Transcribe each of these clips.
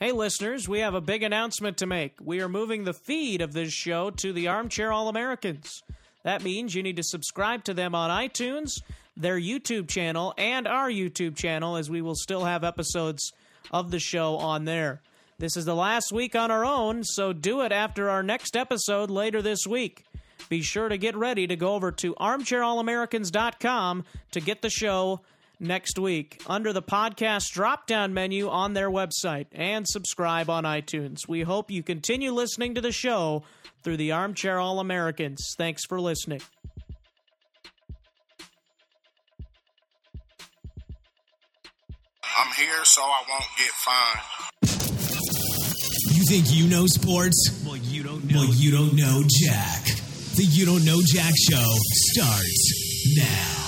Hey, listeners, we have a big announcement to make. We are moving the feed of this show to the Armchair All Americans. That means you need to subscribe to them on iTunes, their YouTube channel, and our YouTube channel, as we will still have episodes of the show on there. This is the last week on our own, so do it after our next episode later this week. Be sure to get ready to go over to armchairallamericans.com to get the show next week under the podcast drop down menu on their website and subscribe on iTunes. We hope you continue listening to the show through the Armchair All Americans. Thanks for listening. I'm here so I won't get fined. You think you know sports? Well, you don't know. Well, you don't know Jack. The You Don't Know Jack Show starts now.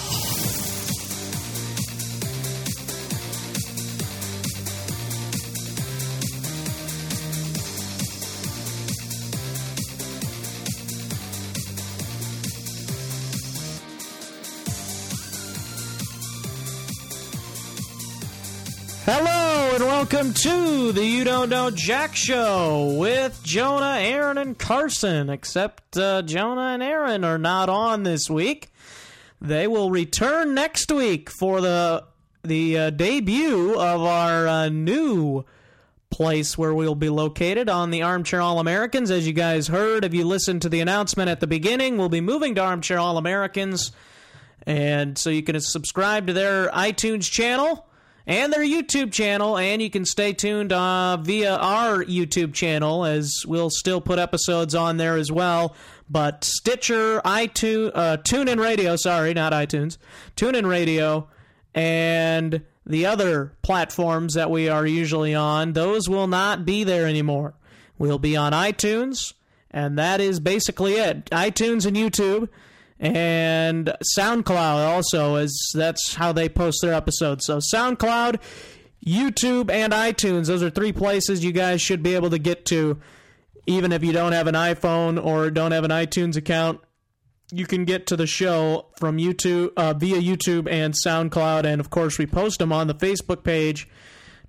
Welcome to the You Don't Know Jack Show with Jonah, Aaron, and Carson. Except uh, Jonah and Aaron are not on this week. They will return next week for the the uh, debut of our uh, new place where we'll be located on the Armchair All Americans. As you guys heard, if you listened to the announcement at the beginning, we'll be moving to Armchair All Americans. And so you can subscribe to their iTunes channel and their YouTube channel, and you can stay tuned uh, via our YouTube channel as we'll still put episodes on there as well. But Stitcher, iTunes, uh, TuneIn Radio, sorry, not iTunes, TuneIn Radio, and the other platforms that we are usually on, those will not be there anymore. We'll be on iTunes, and that is basically it. iTunes and YouTube and SoundCloud also is that's how they post their episodes. So SoundCloud, YouTube, and iTunes. Those are three places you guys should be able to get to, even if you don't have an iPhone or don't have an iTunes account. You can get to the show from YouTube uh, via YouTube and SoundCloud, and of course we post them on the Facebook page,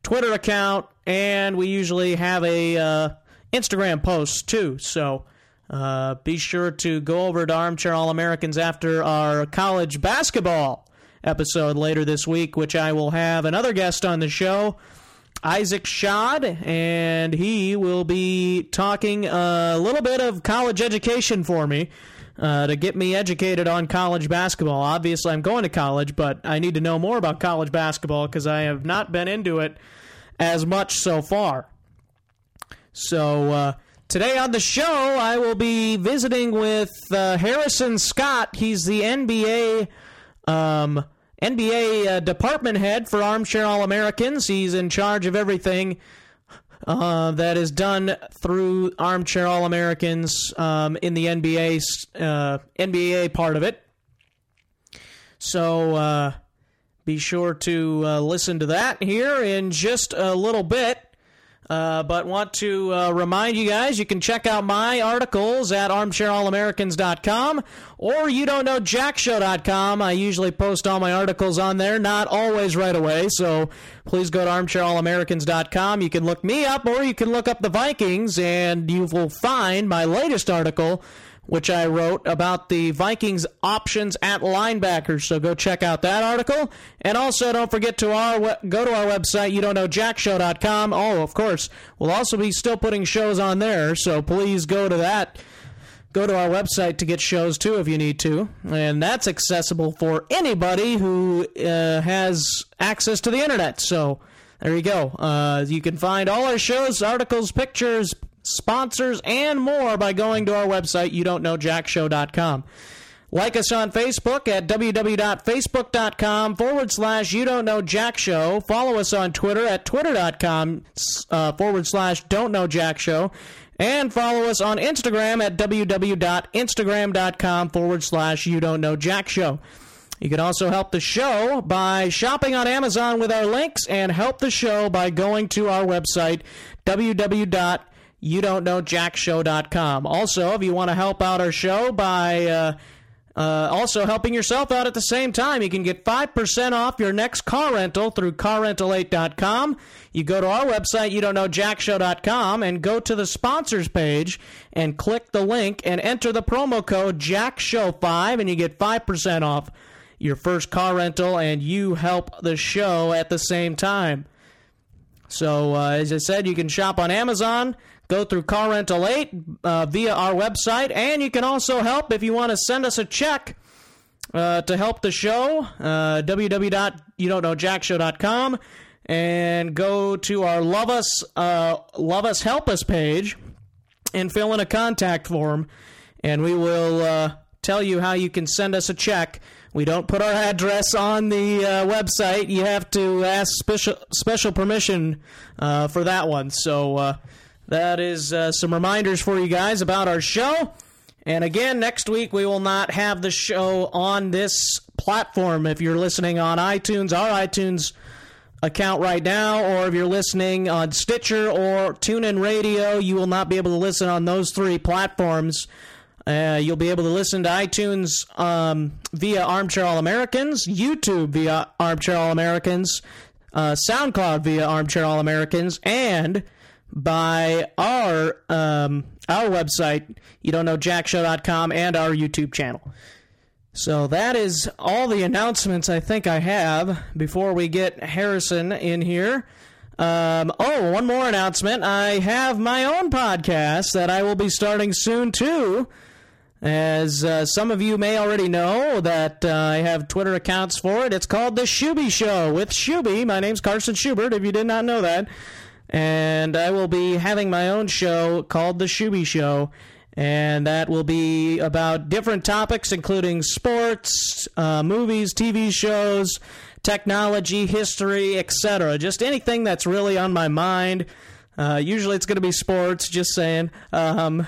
Twitter account, and we usually have a uh, Instagram post too. So uh, be sure to go over to Armchair All Americans after our college basketball episode later this week, which I will have another guest on the show, Isaac Schad, and he will be talking a little bit of college education for me. Uh, to get me educated on college basketball. Obviously, I'm going to college, but I need to know more about college basketball because I have not been into it as much so far. So, uh, Today on the show, I will be visiting with uh, Harrison Scott. He's the NBA um, NBA uh, department head for Armchair All Americans. He's in charge of everything uh, that is done through Armchair All Americans um, in the NBA uh, NBA part of it. So uh, be sure to uh, listen to that here in just a little bit. Uh, but want to uh, remind you guys you can check out my articles at armchairallamericans.com or you don't know jackshow.com. I usually post all my articles on there, not always right away. So please go to armchairallamericans.com. You can look me up or you can look up the Vikings and you will find my latest article which I wrote about the Vikings options at linebackers. So go check out that article. And also don't forget to our go to our website, you don't know jackshow.com. Oh, of course. We'll also be still putting shows on there, so please go to that. Go to our website to get shows too if you need to. And that's accessible for anybody who uh, has access to the internet. So there you go. Uh, you can find all our shows, articles, pictures, sponsors, and more by going to our website, you don't know jackshow.com. Like us on Facebook at www.facebook.com forward slash you don't know jack show. Follow us on Twitter at twitter.com uh, forward slash don't know jack show. And follow us on Instagram at www.instagram.com forward slash you don't know jack show. You can also help the show by shopping on Amazon with our links and help the show by going to our website, www you don't know jackshow.com. Also, if you want to help out our show by uh, Uh, also, helping yourself out at the same time. You can get 5% off your next car rental through carrental8.com. You go to our website, you don't know jackshow.com, and go to the sponsors page and click the link and enter the promo code JackShow5, and you get 5% off your first car rental, and you help the show at the same time. So, uh, as I said, you can shop on Amazon, go through Car Rental 8 uh, via our website, and you can also help if you want to send us a check uh, to help the show. Uh, www.youdon'tknowjackshow.com and go to our Love Us, uh, Love Us Help Us page and fill in a contact form, and we will uh, tell you how you can send us a check. We don't put our address on the uh, website. You have to ask special special permission uh, for that one. So uh, that is uh, some reminders for you guys about our show. And again, next week we will not have the show on this platform. If you're listening on iTunes, our iTunes account right now, or if you're listening on Stitcher or TuneIn Radio, you will not be able to listen on those three platforms. Uh, you'll be able to listen to iTunes um, via Armchair All Americans, YouTube via Armchair All Americans, uh, SoundCloud via Armchair All Americans, and by our um, our website, you don't know jackshow.com, and our YouTube channel. So that is all the announcements I think I have before we get Harrison in here. Um, oh, one more announcement. I have my own podcast that I will be starting soon, too. As uh, some of you may already know, that uh, I have Twitter accounts for it. It's called The Shuby Show with Shuby. My name's Carson Schubert, if you did not know that. And I will be having my own show called The Shuby Show. And that will be about different topics, including sports, uh, movies, TV shows, technology, history, etc. Just anything that's really on my mind. Uh, usually it's going to be sports, just saying. Um,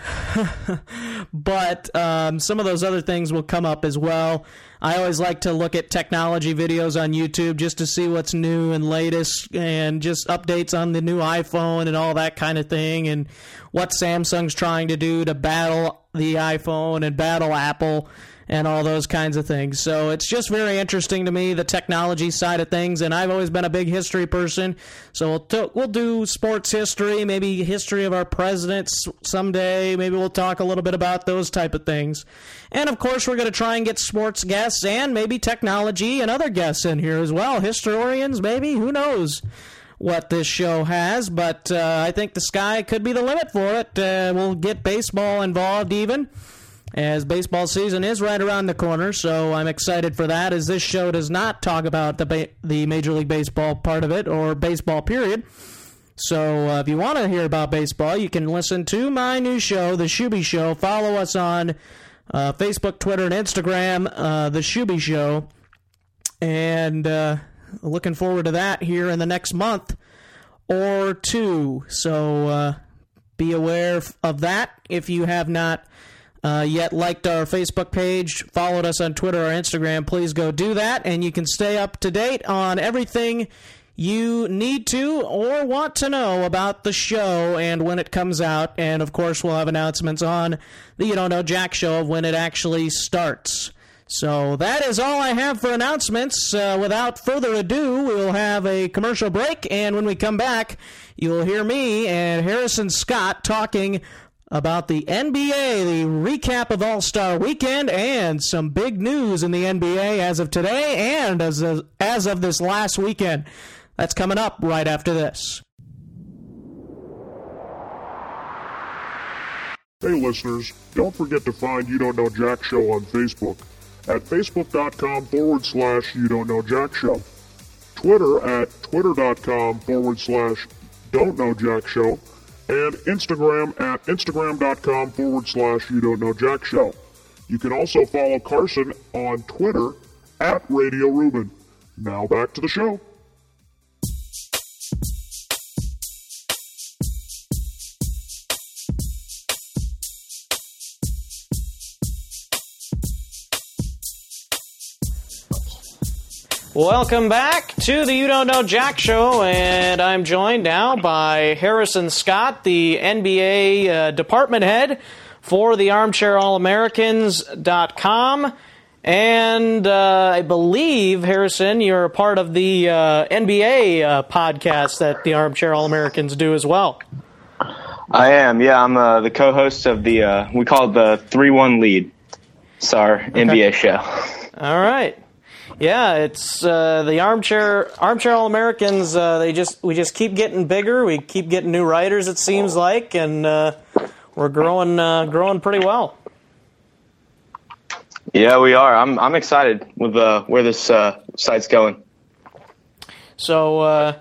but um, some of those other things will come up as well. I always like to look at technology videos on YouTube just to see what's new and latest and just updates on the new iPhone and all that kind of thing and what Samsung's trying to do to battle the iPhone and battle Apple and all those kinds of things. So it's just very interesting to me the technology side of things, and I've always been a big history person. So we'll t- we'll do sports history, maybe history of our presidents someday. Maybe we'll talk a little bit about those type of things, and of course we're going to try and get sports guests and maybe technology and other guests in here as well, historians maybe. Who knows? What this show has, but uh, I think the sky could be the limit for it. Uh, we'll get baseball involved even as baseball season is right around the corner, so I'm excited for that. As this show does not talk about the ba- the Major League Baseball part of it or baseball period. So uh, if you want to hear about baseball, you can listen to my new show, The Shuby Show. Follow us on uh, Facebook, Twitter, and Instagram, uh, The Shuby Show, and uh, looking forward to that here in the next month or two. So uh, be aware of that if you have not uh, yet liked our Facebook page, followed us on Twitter or Instagram, please go do that. And you can stay up to date on everything you need to or want to know about the show and when it comes out. And of course, we'll have announcements on the You Don't Know Jack show of when it actually starts. So that is all I have for announcements. Uh, without further ado, we'll have a commercial break, and when we come back, you'll hear me and Harrison Scott talking about the NBA, the recap of All Star Weekend, and some big news in the NBA as of today and as of, as of this last weekend. That's coming up right after this. Hey listeners, don't forget to find You Don't Know Jack Show on Facebook at facebook.com forward slash You Don't Know Jack Show, Twitter at twitter.com forward slash Don't Know Jack Show, and Instagram at instagram.com forward slash you don't know Jack Show. You can also follow Carson on Twitter at Radio Reuben. Now back to the show. Welcome back to the You Don't Know Jack show, and I'm joined now by Harrison Scott, the NBA uh, department head for the ArmchairAllAmericans.com. And uh, I believe, Harrison, you're a part of the uh, NBA uh, podcast that the Armchair All Americans do as well. I am. Yeah, I'm uh, the co-host of the. Uh, we call it the three one lead. It's our NBA show. All right. Yeah, it's uh, the armchair armchair all Americans. Uh, they just we just keep getting bigger. We keep getting new writers. It seems like, and uh, we're growing uh, growing pretty well. Yeah, we are. I'm I'm excited with uh, where this uh, site's going. So uh,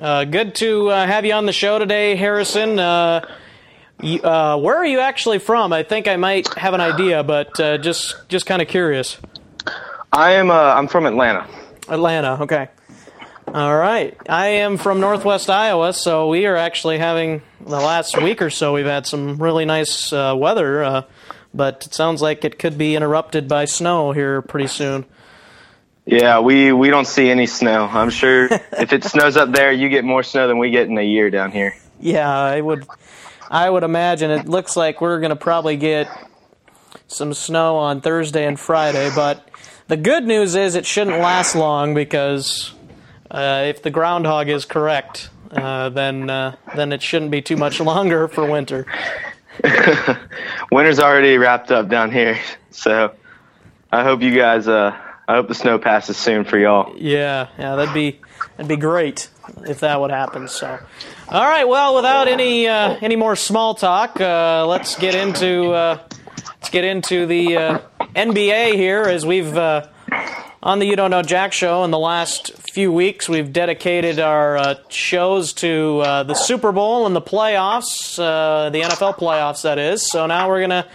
uh, good to uh, have you on the show today, Harrison. Uh, you, uh, where are you actually from? I think I might have an idea, but uh, just just kind of curious. I am. Uh, I'm from Atlanta. Atlanta. Okay. All right. I am from Northwest Iowa, so we are actually having the last week or so. We've had some really nice uh, weather, uh, but it sounds like it could be interrupted by snow here pretty soon. Yeah, we we don't see any snow. I'm sure if it snows up there, you get more snow than we get in a year down here. Yeah, I would. I would imagine it looks like we're going to probably get some snow on Thursday and Friday, but the good news is it shouldn't last long because uh, if the groundhog is correct, uh, then uh, then it shouldn't be too much longer for winter. Winter's already wrapped up down here, so I hope you guys. Uh, I hope the snow passes soon for y'all. Yeah, yeah, that'd be that'd be great if that would happen. So, all right, well, without any uh, any more small talk, uh, let's get into uh, let's get into the uh, NBA here as we've uh, on the You Don't Know Jack show in the last few weeks we've dedicated our uh, shows to uh, the Super Bowl and the playoffs, uh, the NFL playoffs, that is. So now we're gonna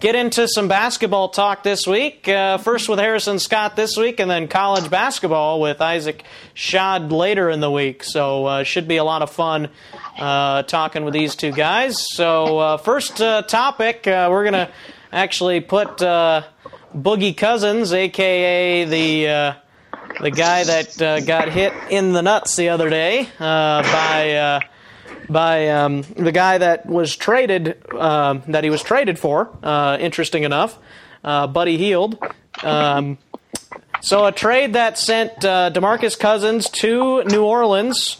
get into some basketball talk this week. Uh, first with Harrison Scott this week, and then college basketball with Isaac Shad later in the week. So uh, should be a lot of fun talking with these two guys. So first topic, we're gonna actually put uh, Boogie Cousins, aka the uh, the guy that uh, got hit in the nuts the other day uh, by uh, by um, the guy that was traded um that he was traded for. Uh, interesting enough, uh, Buddy Hield. Um, so a trade that sent uh, Demarcus Cousins to New Orleans.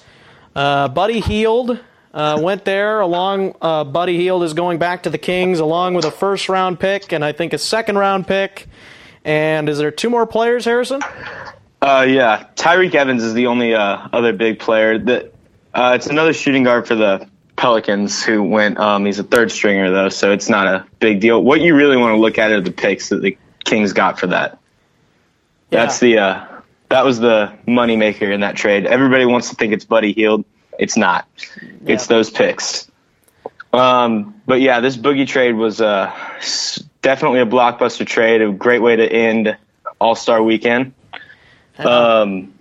Uh, Buddy Hield uh, went there along. Uh, Buddy Hield is going back to the Kings along with a first round pick and I think a second round pick. And is there two more players, Harrison? Uh, yeah, Tyreke Evans is the only uh, other big player. That uh, it's another shooting guard for the Pelicans who went. Um, he's a third stringer though, so it's not a big deal. What you really want to look at are the picks that the Kings got for that. Yeah. That's the uh, that was the money maker in that trade. Everybody wants to think it's Buddy Hield. It's not. It's those picks. Um, but yeah, this boogie trade was uh, definitely a blockbuster trade. A great way to end All Star Weekend. Um,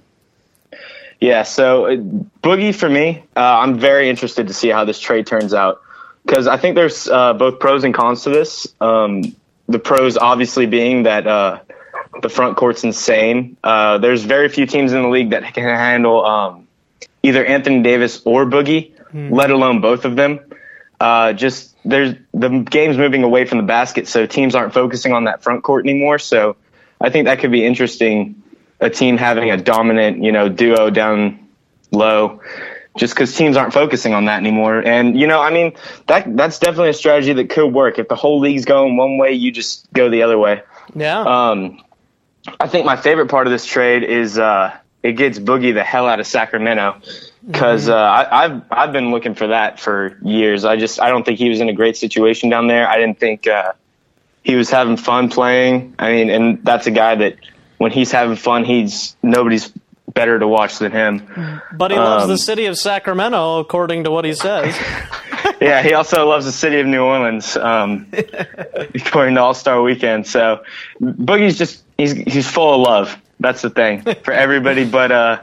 yeah, so uh, Boogie for me, uh, I'm very interested to see how this trade turns out because I think there's uh, both pros and cons to this. Um, the pros obviously being that uh, the front court's insane. Uh, there's very few teams in the league that can handle um, either Anthony Davis or Boogie, let alone both of them. Uh, just there's the game's moving away from the basket, so teams aren't focusing on that front court anymore. So I think that could be interesting. A team having a dominant, you know, duo down low, just because teams aren't focusing on that anymore. And you know, I mean, that that's definitely a strategy that could work. If the whole league's going one way, you just go the other way. Yeah. Um, I think my favorite part of this trade is uh, it gets Boogie the hell out of Sacramento because uh, I, I've I've been looking for that for years. I just I don't think he was in a great situation down there. I didn't think uh, he was having fun playing. I mean, and that's a guy that when he's having fun, he's nobody's better to watch than him. But he loves Um, the city of Sacramento, according to what he says. yeah, he also loves the city of New Orleans, um, according to All Star Weekend. So Boogie's just he's he's full of love. That's the thing for everybody but uh,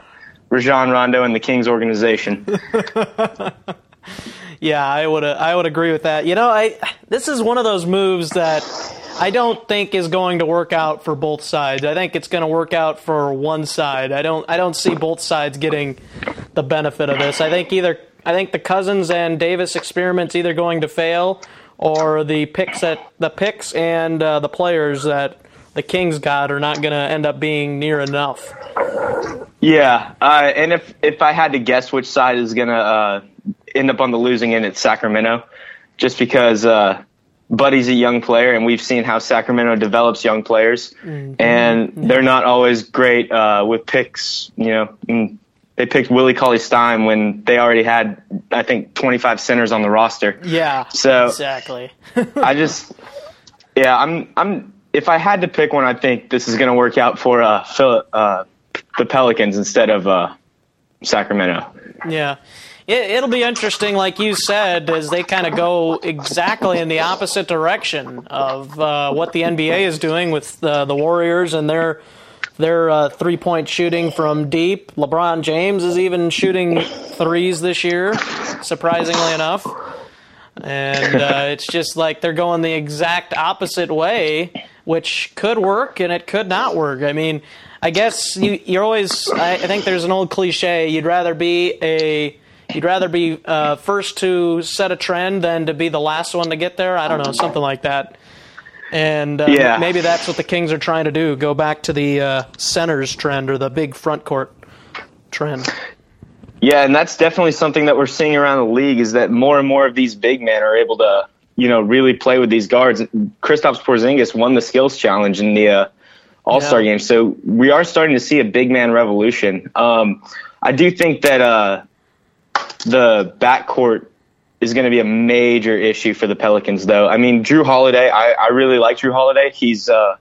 Rajon Rondo and the Kings organization. yeah, I would uh, I would agree with that. You know, I this is one of those moves that I don't think is going to work out for both sides. I think it's going to work out for one side. I don't I don't see both sides getting the benefit of this. I think either I think the Cousins and Davis experiment's either going to fail or the picks that the picks and uh, the players that the Kings got are not going to end up being near enough. Yeah, uh, and if if I had to guess which side is gonna uh, end up on the losing end, it's Sacramento, just because uh, Buddy's a young player, and we've seen how Sacramento develops young players, and they're not always great uh, with picks. You know, they picked Willie Cauley Stein when they already had, I think, 25 centers on the roster. Yeah, So- exactly. I just, yeah, I'm, I'm. If I had to pick one, I think this is going to work out for uh, Phil, uh, the Pelicans instead of uh, Sacramento. Yeah. It, it'll be interesting, like you said, as they kind of go exactly in the opposite direction of uh, what the NBA is doing with uh, the Warriors and their their uh, three point shooting from deep. LeBron James is even shooting threes this year, surprisingly enough. And uh, it's just like they're going the exact opposite way, which could work and it could not work. I mean, I guess you, you're always. I, I think there's an old cliche. You'd rather be a you'd rather be uh, first to set a trend than to be the last one to get there. I don't know, something like that. And uh, Yeah. maybe that's what the Kings are trying to do. Go back to the uh, centers trend or the big front court trend. Yeah, and that's definitely something that we're seeing around the league is that more and more of these big men are able to, you know, really play with these guards. Kristaps Porzingis won the skills challenge in the uh, All Star Yeah. game, so we are starting to see a big man revolution. Um, I do think that uh, the backcourt is going to be a major issue for the Pelicans, though. I mean, Jrue Holiday, I, I really like Jrue Holiday. He's uh,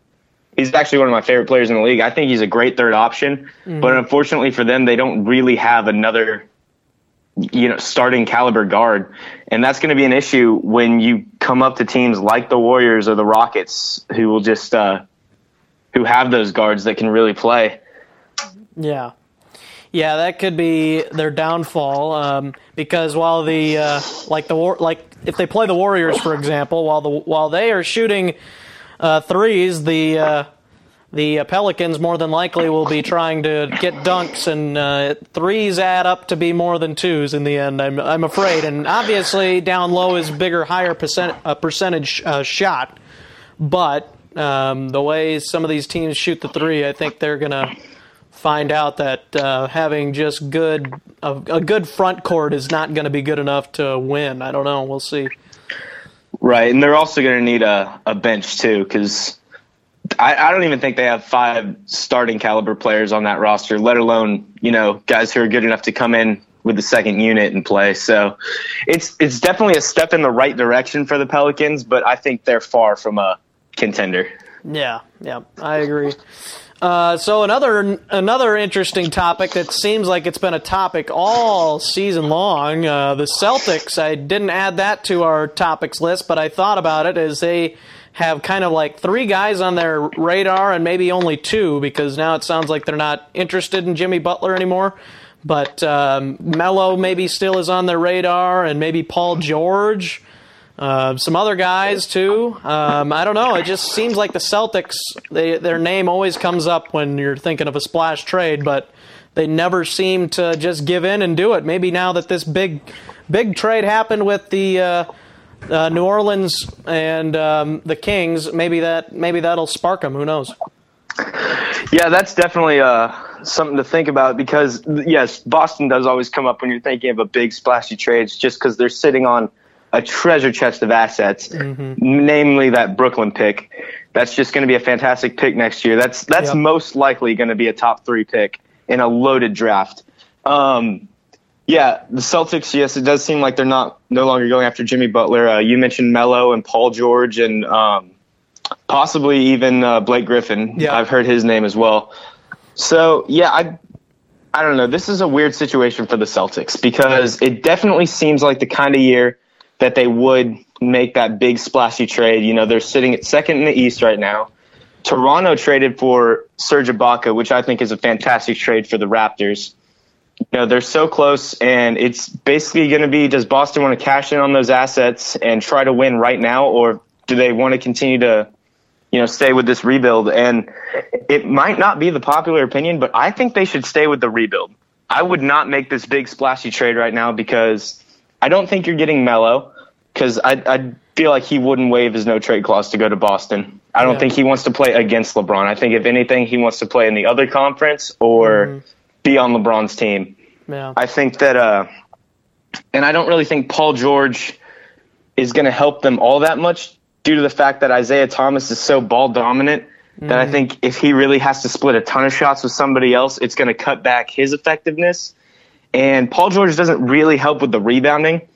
he's actually one of my favorite players in the league. I think he's a great third option, but unfortunately for them, they don't really have another you know starting caliber guard, and that's going to be an issue when you come up to teams like the Warriors or the Rockets who will just uh, who have those guards that can really play. Yeah. Yeah, that could be their downfall um, because while the uh, like the war like if they play the Warriors for example, while the while they are shooting uh, threes, the uh, the uh, Pelicans more than likely will be trying to get dunks and uh, threes add up to be more than twos in the end. I'm I'm afraid, and obviously down low is bigger, higher percent uh, percentage uh, shot, but um, the way some of these teams shoot the three, I think they're gonna find out that uh, having just good a, a good front court is not going to be good enough to win. I don't know. We'll see. Right, and they're also going to need a, a bench too, because I, I don't even think they have five starting caliber players on that roster, let alone you know guys who are good enough to come in with the second unit and play. So it's it's definitely a step in the right direction for the Pelicans, but I think they're far from a contender. Yeah, yeah, I agree. Uh, so another another interesting topic that seems like it's been a topic all season long. Uh, the Celtics. I didn't add that to our topics list, but I thought about it as they have kind of like three guys on their radar and maybe only two because now it sounds like they're not interested in Jimmy Butler anymore. But um, Melo maybe still is on their radar, and maybe Paul George. Uh, some other guys too. Um, I don't know. It just seems like the Celtics. They, their name always comes up when you're thinking of a splash trade, but they never seem to just give in and do it. Maybe now that this big, big trade happened with the uh, uh, New Orleans and um, the Kings, maybe that maybe that'll spark them. Who knows? Yeah, that's definitely uh, something to think about because yes, Boston does always come up when you're thinking of a big splashy trades, just because they're sitting on a treasure chest of assets, namely that Brooklyn pick. That's just going to be a fantastic pick next year. That's that's Yep. most likely going to be a top three pick in a loaded draft. Um, yeah, the Celtics. Yes, it does seem like they're not no longer going after Jimmy Butler. Uh, you mentioned Melo and Paul George and um, possibly even uh, Blake Griffin. Yeah. I've heard his name as well. So yeah, I I don't know. This is a weird situation for the Celtics because it definitely seems like the kind of year that they would make that big splashy trade. You know, they're sitting at second in the East right now. Toronto traded for Serge Ibaka, which I think is a fantastic trade for the Raptors. You know, they're so close, and it's basically going to be: Does Boston want to cash in on those assets and try to win right now, or do they want to continue to, you know, stay with this rebuild? And it might not be the popular opinion, but I think they should stay with the rebuild. I would not make this big splashy trade right now because I don't think you're getting Melo because I, I feel like he wouldn't waive his no trade clause to go to Boston. I don't Yeah. think he wants to play against LeBron. I think if anything, he wants to play in the other conference or mm-hmm. Be on LeBron's team. Yeah. I think that, uh, and I don't really think Paul George is going to help them all that much due to the fact that Isaiah Thomas is so ball dominant that I think if he really has to split a ton of shots with somebody else, it's going to cut back his effectiveness. And Paul George doesn't really help with the rebounding.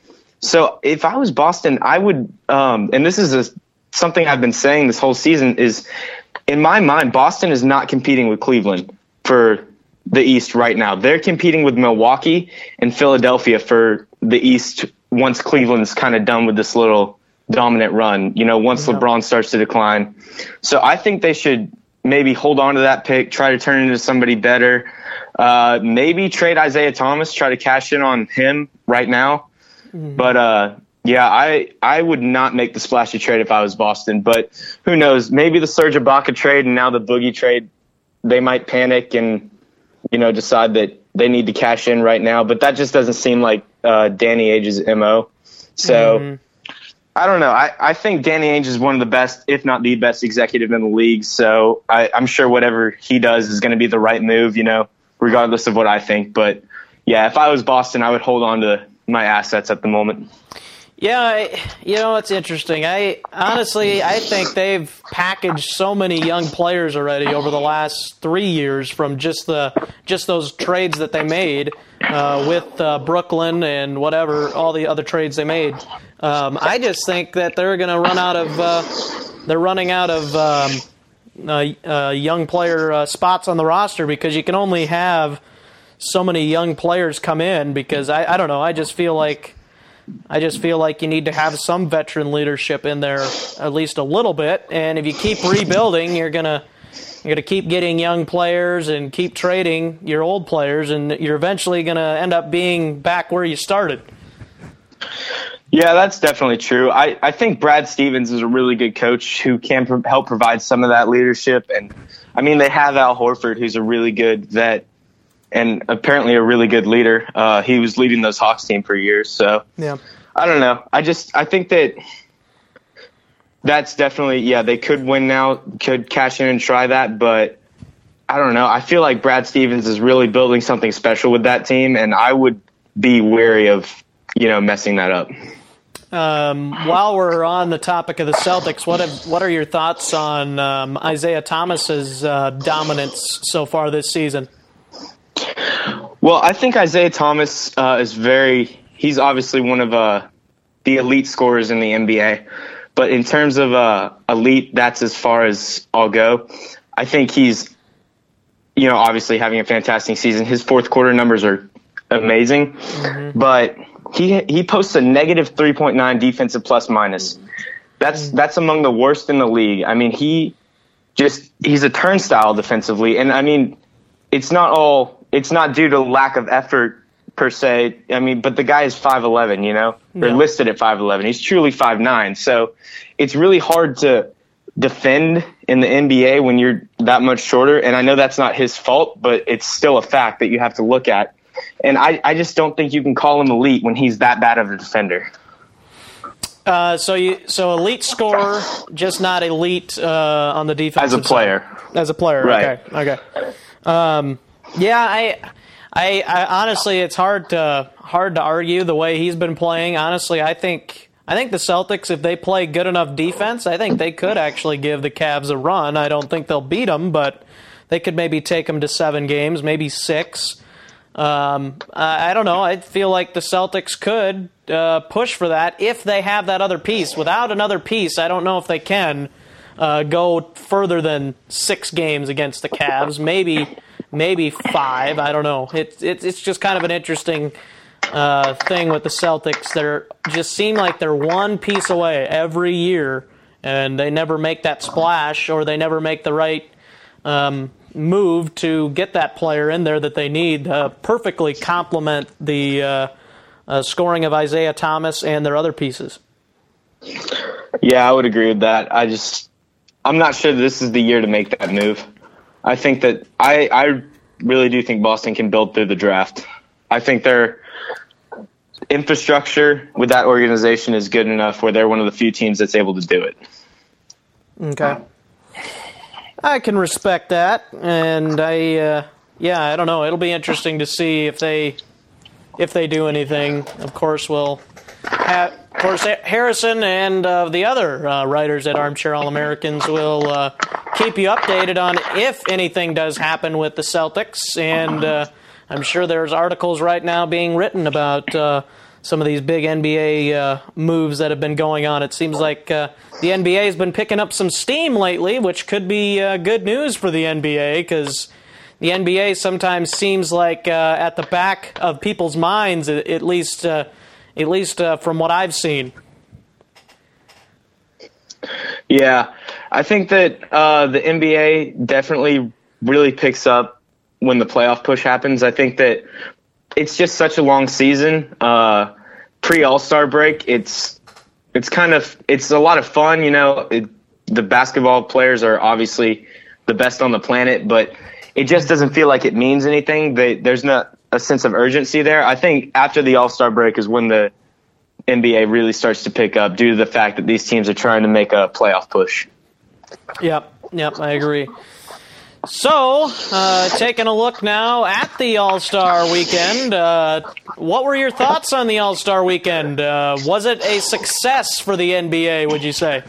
So if I was Boston, I would, um, and this is a, something I've been saying this whole season is, in my mind, Boston is not competing with Cleveland for the East right now. They're competing with Milwaukee and Philadelphia for the East once Cleveland's kind of done with this little dominant run. You know, once LeBron starts to decline. So I think they should maybe hold on to that pick, try to turn it into somebody better. Uh, maybe trade Isaiah Thomas, try to cash in on him right now. But uh, yeah, I I would not make the splashy trade if I was Boston. But who knows? Maybe the Serge Ibaka trade and now the Boogie trade, they might panic and you know decide that they need to cash in right now. But that just doesn't seem like uh, Danny Ainge's mo. So. I don't know. I, I think Danny Ainge is one of the best, if not the best, executive in the league. So I, I'm sure whatever he does is going to be the right move, you know, regardless of what I think. But yeah, if I was Boston, I would hold on to my assets at the moment. Yeah, I, you know it's interesting. I honestly, I think they've packaged so many young players already over the last three years from just the just those trades that they made uh, with uh, Brooklyn and whatever all the other trades they made. Um, I just think that they're going to run out of uh, they're running out of um, young player uh, spots on the roster because you can only have so many young players come in because I, I don't know I just feel like I just feel like you need to have some veteran leadership in there at least a little bit and if you keep rebuilding you're gonna you're gonna keep getting young players and keep trading your old players and you're eventually gonna end up being back where you started. Yeah, that's definitely true. I, I think Brad Stevens is a really good coach who can pro- help provide some of that leadership. And I mean, they have Al Horford, who's a really good vet and apparently a really good leader. Uh, he was leading those Hawks team for years. So Yeah. I don't know. I just I think that that's definitely yeah they could win now, could cash in and try that, but I don't know. I feel like Brad Stevens is really building something special with that team, and I would be wary of you know messing that up. Um, while we're on the topic of the Celtics, what have, what are your thoughts on um, Isaiah Thomas's uh, dominance so far this season? Well, I think Isaiah Thomas uh, is very. He's obviously one of uh, the elite scorers in the NBA, but in terms of uh, elite, that's as far as I'll go. I think he's, you know, obviously having a fantastic season. His fourth quarter numbers are amazing, but he he posts a negative three point nine defensive plus minus. That's that's among the worst in the league. I mean, he just he's a turnstile defensively, and I mean, it's not all it's not due to lack of effort per se. I mean, but the guy is five eleven, you know, they're listed at five eleven. He's truly five nine, so it's really hard to defend in the NBA when you're that much shorter. And I know that's not his fault, but it's still a fact that you have to look at. And I, I just don't think you can call him elite when he's that bad of a defender. Uh, so you so elite scorer, just not elite uh, on the defense As a player. As a player, Right. okay, okay. Um, yeah, I, I, I honestly, it's hard to hard to argue the way he's been playing. Honestly, I think I think the Celtics, if they play good enough defense, I think they could actually give the Cavs a run. I don't think they'll beat them, but they could maybe take them to seven games, maybe six. Um, I don't know. I feel like the Celtics could uh, push for that if they have that other piece. Without another piece, I don't know if they can uh, go further than six games against the Cavs. Maybe, maybe five. I don't know. It's it's it's just kind of an interesting uh, thing with the Celtics. They're just seem like they're one piece away every year, and they never make that splash or they never make the right um, move to get that player in there that they need uh, perfectly complement the uh, uh, scoring of Isaiah Thomas and their other pieces. Yeah, I would agree with that. I just, I'm not sure this is the year to make that move. I think that I, I really do think Boston can build through the draft. I think they're infrastructure with that organization is good enough where they're one of the few teams that's able to do it. Okay. I can respect that, and I, uh, yeah, I don't know. It'll be interesting to see if they, if they do anything. Of course, we'll of course, Harrison and uh, the other uh, writers at Armchair All Americans will uh, keep you updated on if anything does happen with the Celtics, and uh, I'm sure there's articles right now being written about uh, some of these big NBA uh, moves that have been going on. It seems like the NBA has been picking up some steam lately, which could be good news for the NBA because the NBA sometimes seems like at the back of people's minds, at least, at least uh, from what I've seen. Yeah, I think that uh, the NBA definitely really picks up when the playoff push happens. I think that it's just such a long season. Uh, Pre All Star break, it's it's kind of it's a lot of fun. You know, it, the basketball players are obviously the best on the planet, but it just doesn't feel like it means anything. They, there's not a sense of urgency there. I think after the All Star break is when the NBA really starts to pick up due to the fact that these teams are trying to make a playoff push. Yep, yep, I agree. So, uh, taking a look now at the All Star Weekend, uh, what were your thoughts on the All Star Weekend? Uh, was it a success for the NBA? Would you say?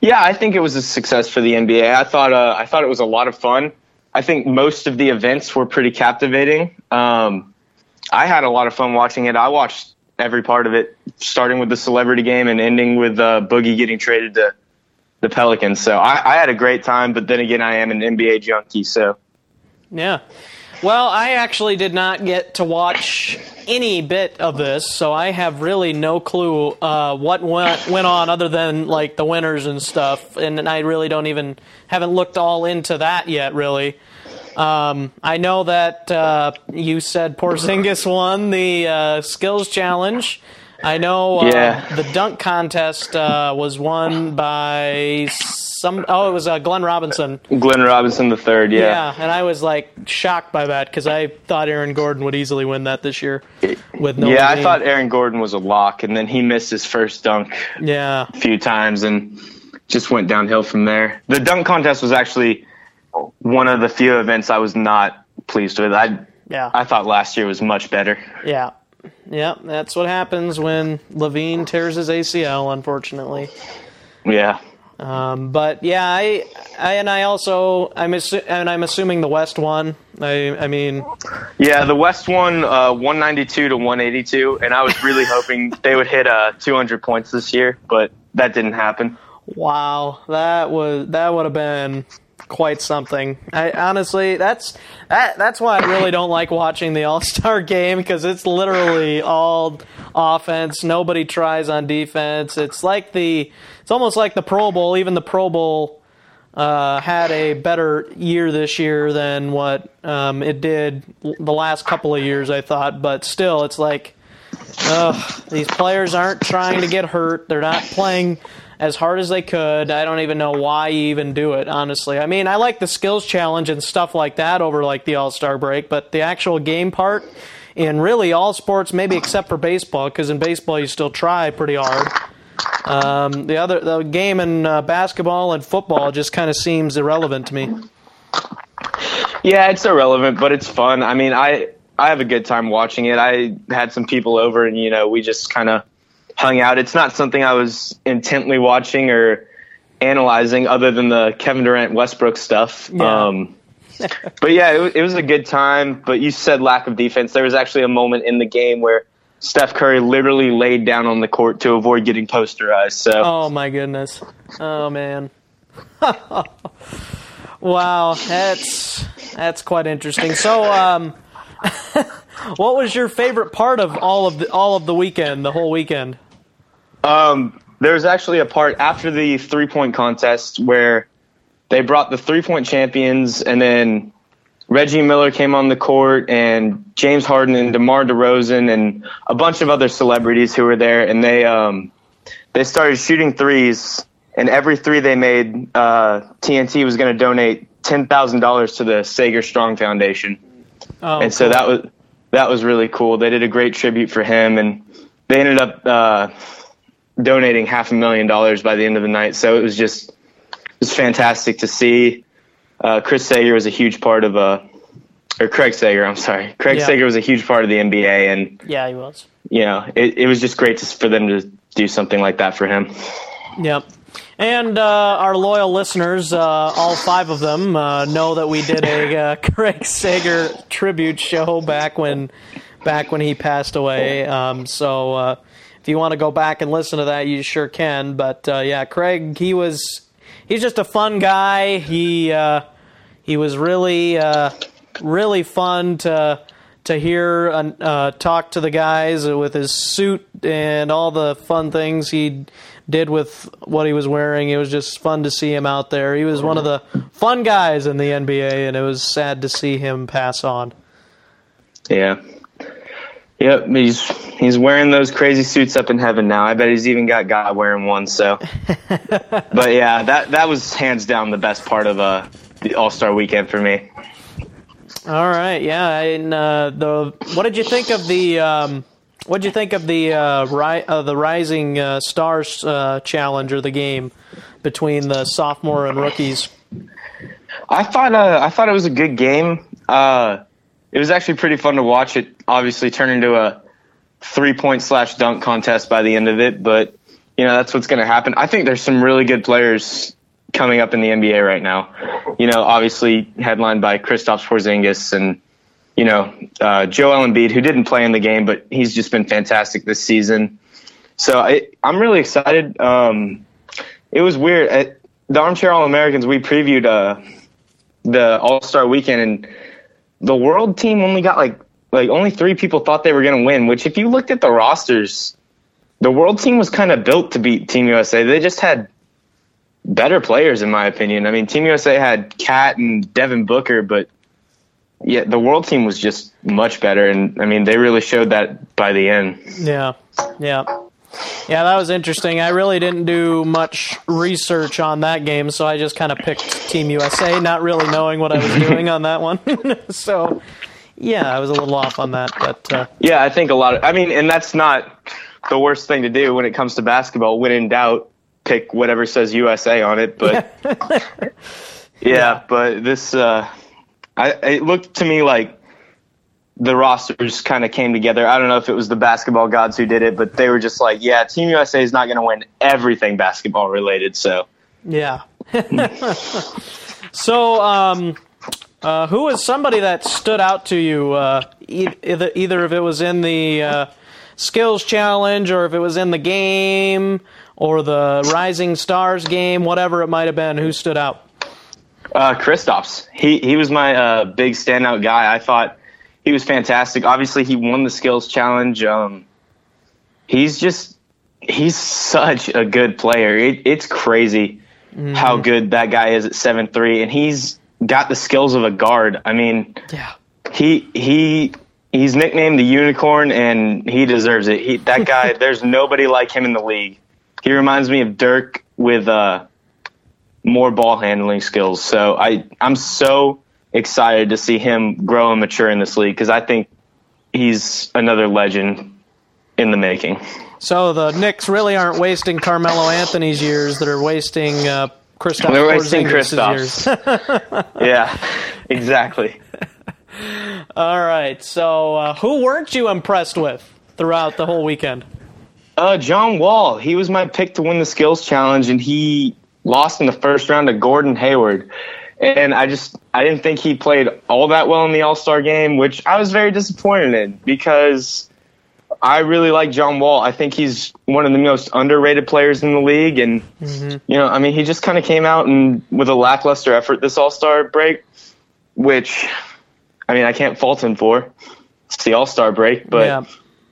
Yeah, I think it was a success for the NBA. I thought uh, I thought it was a lot of fun. I think most of the events were pretty captivating. Um, I had a lot of fun watching it. I watched every part of it, starting with the celebrity game and ending with uh, Boogie getting traded to the Pelicans. So I, I had a great time. But then again, I am an NBA junkie, so Yeah. Well, I actually did not get to watch any bit of this, so I have really no clue uh, what went went on other than like the winners and stuff, and I really don't even haven't looked all into that yet. Really, um, I know that uh, you said Porzingis won the uh, skills challenge. I know uh, Yeah. the dunk contest uh, was won by some. Oh, it was uh, Glenn Robinson. Glenn Robinson the third, yeah. Yeah, and I was like shocked by that because I thought Aaron Gordon would easily win that this year with no. Yeah, I thought Aaron Gordon was a lock, and then he missed his first dunk Yeah, a few times and just went downhill from there. The dunk contest was actually one of the few events I was not pleased with. I yeah, I thought last year was much better. yeah, yeah. That's what happens when LaVine tears his ACL. Unfortunately, Yeah. Um, but yeah, I, I and I also I'm assu- and I'm assuming the West won. I I mean, Yeah, the West won uh, 192 to 182, and I was really hoping they would hit uh, 200 points this year, but that didn't happen. Wow, that was that would have been quite something. I honestly, that's that that's why I really don't like watching the All Star game because it's literally all offense. Nobody tries on defense. It's like the it's almost like the Pro Bowl. Even the Pro Bowl uh, had a better year this year than what um, it did the last couple of years. I thought, but still, it's like. Ugh, these players aren't trying to get hurt. They're not playing as hard as they could. I don't even know why you even do it, honestly. I mean, I like the skills challenge and stuff like that over like the All Star break, but the actual game part in really all sports, maybe except for baseball, because in baseball you still try pretty hard. Um, the other the game in uh, basketball and football just kind of seems irrelevant to me. Yeah, it's irrelevant, but it's fun. I mean, I I have a good time watching it. I had some people over, and you know, we just kind of hung out. It's not something I was intently watching or analyzing, other than the Kevin Durant Westbrook stuff. Yeah. Um, but yeah, it, it was a good time. But you said lack of defense. There was actually a moment in the game where Steph Curry literally laid down on the court to avoid getting posterized. So Oh my goodness. Oh man. wow, that's that's quite interesting. So, um, what was your favorite part of all of the all of the weekend, the whole weekend? Um, there was actually a part after the three point contest where they brought the three point champions, and then Reggie Miller came on the court, and James Harden and DeMar DeRozan, and a bunch of other celebrities who were there, and they um, they started shooting threes, and every three they made, uh, TNT was going to donate ten thousand dollars to the Sager Strong Foundation Oh, and so that was that was really cool. They did a great tribute for him, and they ended up uh, donating half a million dollars by the end of the night. So it was just it was fantastic to see. Uh, Chris Sager was a huge part of uh, or Craig Sager. I'm sorry, Craig Yeah. Sager was a huge part of the NBA, and Yeah, he was. you know it, it was just great to, for them to do something like that for him. Yep. And uh, our loyal listeners, uh, all five of them, uh, know that we did a uh, Craig Sager tribute show back when, back when he passed away. Um, so uh, you want to go back and listen to that, you sure can. But uh, yeah, Craig, he was, he's just a fun guy. He uh, he was really uh, really fun to to hear uh, talk to the guys with his suit and all the fun things he did with what he was wearing. It was just fun to see him out there. He was one of the fun guys in the NBA, and it was sad to see him pass on. Yeah. Yep, he's he's wearing those crazy suits up in heaven now. I bet he's even got God wearing one. So, but yeah, that that was hands down the best part of uh, the All Star Weekend for me. All right, yeah. And uh, the what did you think of the um, what did you think of the uh, ri- uh, the Rising uh, Stars uh, challenge or the game between the sophomore and rookies? I thought uh, I thought it was a good game. Uh, it was actually pretty fun to watch. It obviously turned into a three point slash dunk contest by the end of it, but you know that's what's going to happen. I think there's some really good players coming up in the NBA right now. You know, obviously headlined by Kristaps Porzingis and you know uh, Joel Embiid, who didn't play in the game, but he's just been fantastic this season. So I, I'm really excited. Um, it was weird. At the Armchair All Americans, we previewed uh, the All Star Weekend, and the World team only got like like only three people thought they were going to win. Which, if you looked at the rosters, the World team was kind of built to beat Team USA. They just had better players, in my opinion. I mean, Team USA had KAT and Devin Booker, but yeah, the World team was just much better, and I mean, they really showed that by the end. Yeah, yeah, yeah. That was interesting. I really didn't do much research on that game, so I just kind of picked Team USA, not really knowing what I was doing on that one. so, yeah, I was a little off on that, but uh, Yeah, I think a lot of. I mean, and that's not the worst thing to do when it comes to basketball. When in doubt, pick whatever says USA on it. But yeah, but this, uh, I it looked to me like the rosters kind of came together. I don't know if it was the basketball gods who did it, but they were just like, yeah, Team USA is not going to win everything basketball related. So yeah. so, um, uh, who was somebody that stood out to you? Uh, either either if it was in the uh, skills challenge, or if it was in the game, or the Rising Stars game, whatever it might have been. Who stood out? Uh, Kristaps. He he was my uh, big standout guy. I thought he was fantastic. Obviously, he won the skills challenge. Um, he's just he's such a good player. It, it's crazy how good that guy is at seven three, and he's got the skills of a guard. I mean, Yeah. he he he's nicknamed the unicorn, and he deserves it. He that guy. there's nobody like him in the league. He reminds me of Dirk with uh, more ball handling skills. So I I'm so excited to see him grow and mature in this league because I think he's another legend in the making. So the Knicks really aren't wasting Carmelo Anthony's years; they're wasting uh, Kristaps They're wasting Kristaps. years. yeah, exactly. All right. So uh, who weren't you impressed with throughout the whole weekend? Uh, John Wall, he was my pick to win the skills challenge, and he lost in the first round to Gordon Hayward. And I just I didn't think he played all that well in the All Star game, which I was very disappointed in because I really like John Wall. I think he's one of the most underrated players in the league, and you know, I mean, he just kind of came out and with a lackluster effort this All Star break, which I mean, I can't fault him for. It's the All Star break, but yeah.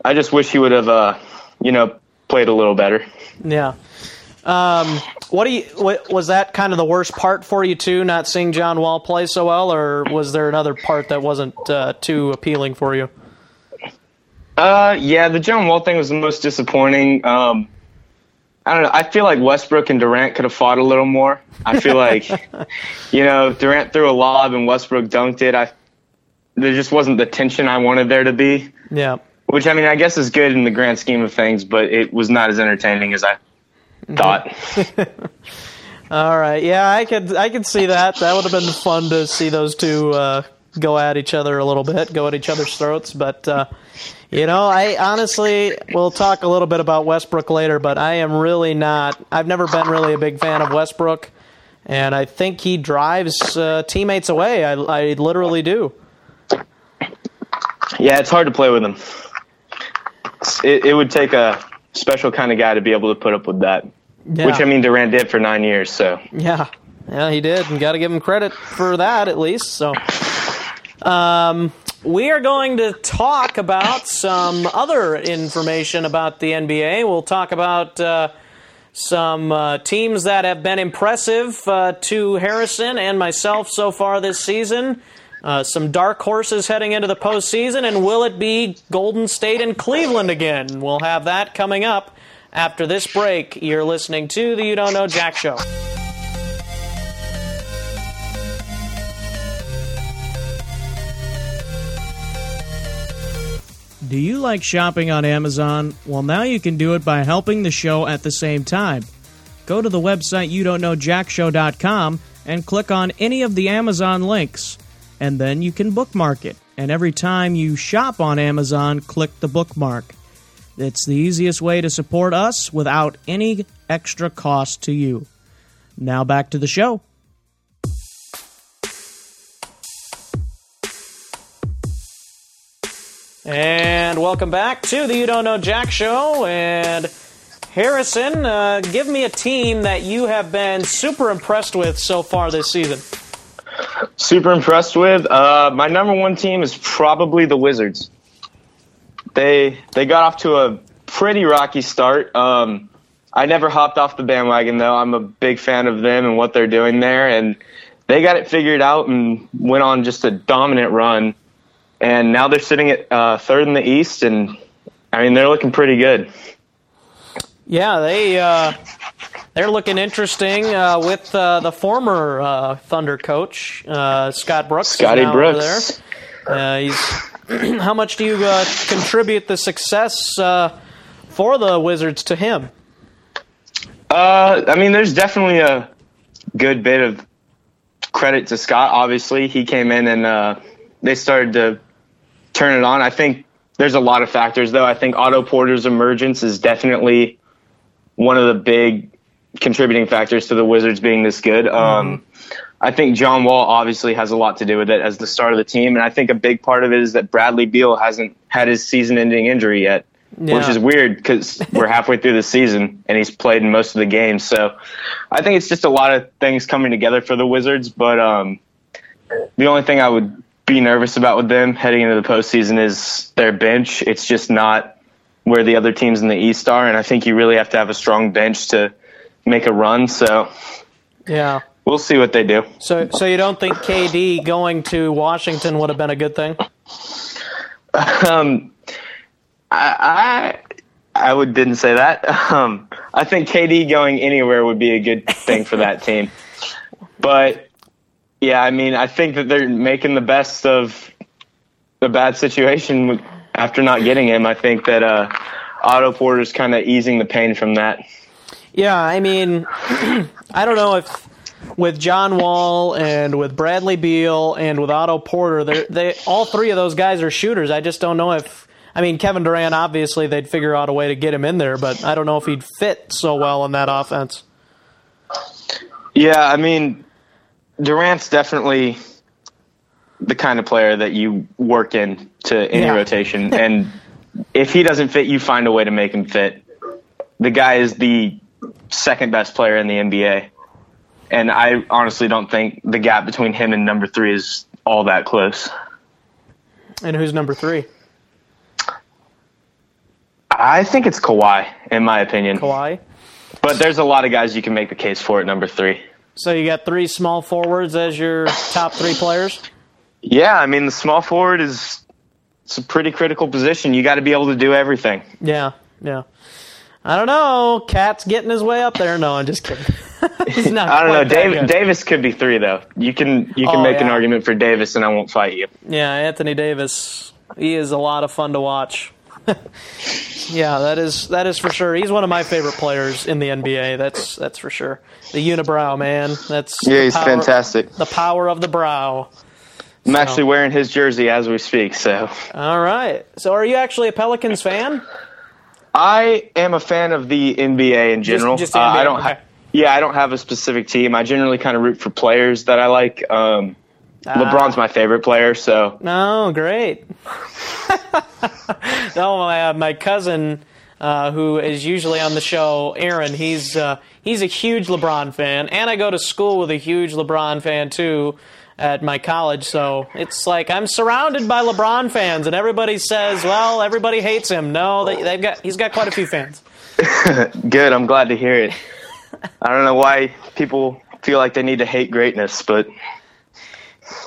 I just wish he would have, uh, you know, played a little better. Yeah. Um, what do you? What, was that kind of the worst part for you too? Not seeing John Wall play so well, or was there another part that wasn't uh, too appealing for you? Uh, yeah, the John Wall thing was the most disappointing. Um, I don't know. I feel like Westbrook and Durant could have fought a little more. I feel like, you know, Durant threw a lob and Westbrook dunked it. I there just wasn't the tension I wanted there to be. Yeah. Which I mean, I guess is good in the grand scheme of things, but it was not as entertaining as I thought. All right. Yeah, I could I could see that. That would have been fun to see those two uh, go at each other a little bit, go at each other's throats. But uh, you know, I honestly we'll talk a little bit about Westbrook later, but I am really not. I've never been really a big fan of Westbrook, and I think he drives uh, teammates away. I, I literally do. yeah, it's hard to play with him. It, it would take a special kind of guy to be able to put up with that. Yeah. Which I mean, Durant did for nine years. So Yeah, yeah, he did, and got to give him credit for that at least. So, um, we are going to talk about some other information about the NBA. We'll talk about uh, some uh, teams that have been impressive uh, to Harrison and myself so far this season. Uh, some dark horses heading into the postseason, and will it be Golden State and Cleveland again? We'll have that coming up after this break. You're listening to the You Don't Know Jack Show. Do you like shopping on Amazon? Well, now you can do it by helping the show at the same time. Go to the website you don't know jackshow.com and click on any of the Amazon links, and then you can bookmark it. And every time you shop on Amazon, click the bookmark. It's the easiest way to support us without any extra cost to you. Now back to the show. And welcome back to the You Don't Know Jack Show. And Harrison, uh, give me a team that you have been super impressed with so far this season. super impressed with. Uh, my number one team is probably the Wizards. They they got off to a pretty rocky start. Um, I never hopped off the bandwagon though. I'm a big fan of them and what they're doing there, and they got it figured out and went on just a dominant run. And now they're sitting at uh, third in the East, and I mean they're looking pretty good. Yeah, they uh, they're looking interesting uh, with uh, the former uh, Thunder coach uh, Scott Brooks. Scotty Brooks. Uh, he's how much do you uh, contribute the success uh, for the Wizards to him? Uh, I mean, there's definitely a good bit of credit to Scott. Obviously, he came in and uh, they started to turn it on. I think there's a lot of factors, though. I think Otto Porter's emergence is definitely one of the big contributing factors to the Wizards being this good. Um, I think John Wall obviously has a lot to do with it as the start of the team, and I think a big part of it is that Bradley Beal hasn't had his season-ending injury yet which is weird because we're halfway through the season and he's played in most of the games. So I think it's just a lot of things coming together for the Wizards. But um, the only thing I would be nervous about with them heading into the postseason is their bench. It's just not where the other teams in the East are, and I think you really have to have a strong bench to make a run. So Yeah. We'll see what they do. So, so you don't think KD going to Washington would have been a good thing? Um, I, I I would didn't say that. Um, I think KD going anywhere would be a good thing for that team. But yeah, I mean, I think that they're making the best of the bad situation after not getting him. I think that uh, Otto Porter's kind of easing the pain from that. Yeah, I mean, I don't know if with John Wall and with Bradley Beal and with Otto Porter, they all three of those guys are shooters. I just don't know if I mean Kevin Durant. Obviously, they'd figure out a way to get him in there, but I don't know if he'd fit so well in that offense. Yeah, I mean, Durant's definitely the kind of player that you work in to any Yeah. rotation, and if he doesn't fit, you find a way to make him fit. The guy is the second best player in the NBA, and I honestly don't think the gap between him and number three is all that close. And who's number three? I think it's Kawhi, in my opinion, Kawhi. but there's a lot of guys you can make the case for at number three. So you got three small forwards as your top three players. Yeah, I mean the small forward is it's a pretty critical position. You got to be able to do everything. Yeah, yeah. I don't know. KAT's getting his way up there. No, I'm just kidding. He's not. I don't know. quite that Dave, good. Davis could be three though. You can you can Oh, make an argument for Davis, and I won't fight you. Yeah, Anthony Davis. He is a lot of fun to watch. yeah, that is that is for sure. He's one of my favorite players in the NBA. That's that's for sure. The unibrow man. That's Yeah, he's power- fantastic. The power of the brow. I'm actually wearing his jersey as we speak. So All right. So, are you actually a Pelicans fan? I am a fan of the NBA in general. just the Uh, I don't. okay. Ha- yeah, I don't have a specific team. I generally kind of root for players that I like. Um, LeBron's my favorite player, so No, great. no, my uh, my cousin, uh, who is usually on the show, Aaron. He's uh, he's a huge LeBron fan, and I go to school with a huge LeBron fan too at my college. So it's like I'm surrounded by LeBron fans, and everybody says, "Well, everybody hates him." No, they, they've got he's got quite a few fans. good. I'm glad to hear it. I don't know why people feel like they need to hate greatness, but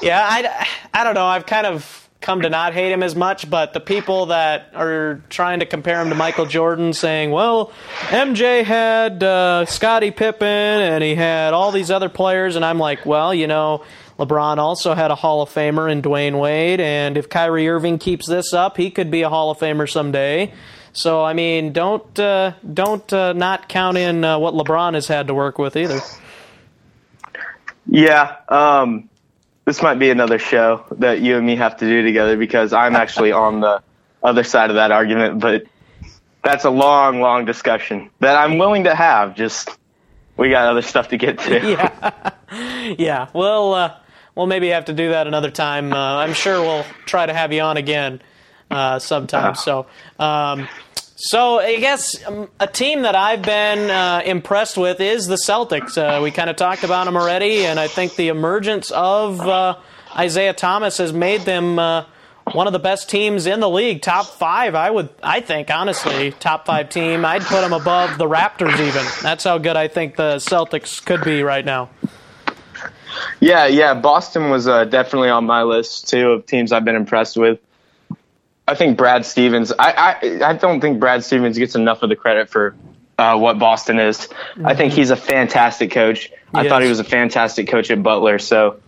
Yeah, I, I don't know. I've kind of come to not hate him as much, but the people that are trying to compare him to Michael Jordan, saying, well, MJ had uh, Scottie Pippen and he had all these other players, and I'm like, well, you know, LeBron also had a Hall of Famer in Dwyane Wade, and if Kyrie Irving keeps this up, he could be a Hall of Famer someday. So I mean, don't uh, don't uh, not count in uh, what LeBron has had to work with either. yeah. Um, this might be another show that you and me have to do together because I'm actually on the other side of that argument, but that's a long, long discussion that I'm willing to have. Just we got other stuff to get to. yeah, yeah. We'll uh, we'll maybe have to do that another time. Uh, I'm sure we'll try to have you on again uh, sometime. So, um, so I guess um, a team that I've been uh, impressed with is the Celtics. Uh, we kind of talked about them already, and I think the emergence of uh, Isaiah Thomas has made them. Uh, one of the best teams in the league, top five. I would, I think, honestly, top five team. I'd put them above the Raptors. Even that's how good I think the Celtics could be right now. Yeah, yeah. Boston was uh, definitely on my list too of teams I've been impressed with. I think Brad Stevens. I I, I don't think Brad Stevens gets enough of the credit for uh, what Boston is. I think he's a fantastic coach. I thought he was a fantastic coach at Butler. So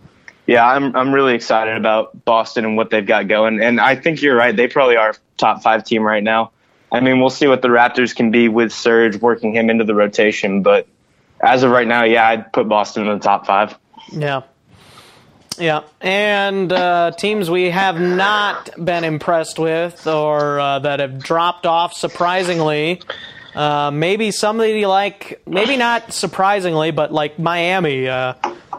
yeah, I'm I'm really excited about Boston and what they've got going. And I think you're right. They probably are top five team right now. I mean, we'll see what the Raptors can be with Serge working him into the rotation. But as of right now, yeah, I'd put Boston in the top five. Yeah. Yeah, and uh, teams we have not been impressed with or uh, that have dropped off surprisingly. Uh, maybe somebody like, maybe not surprisingly, but like Miami. Uh,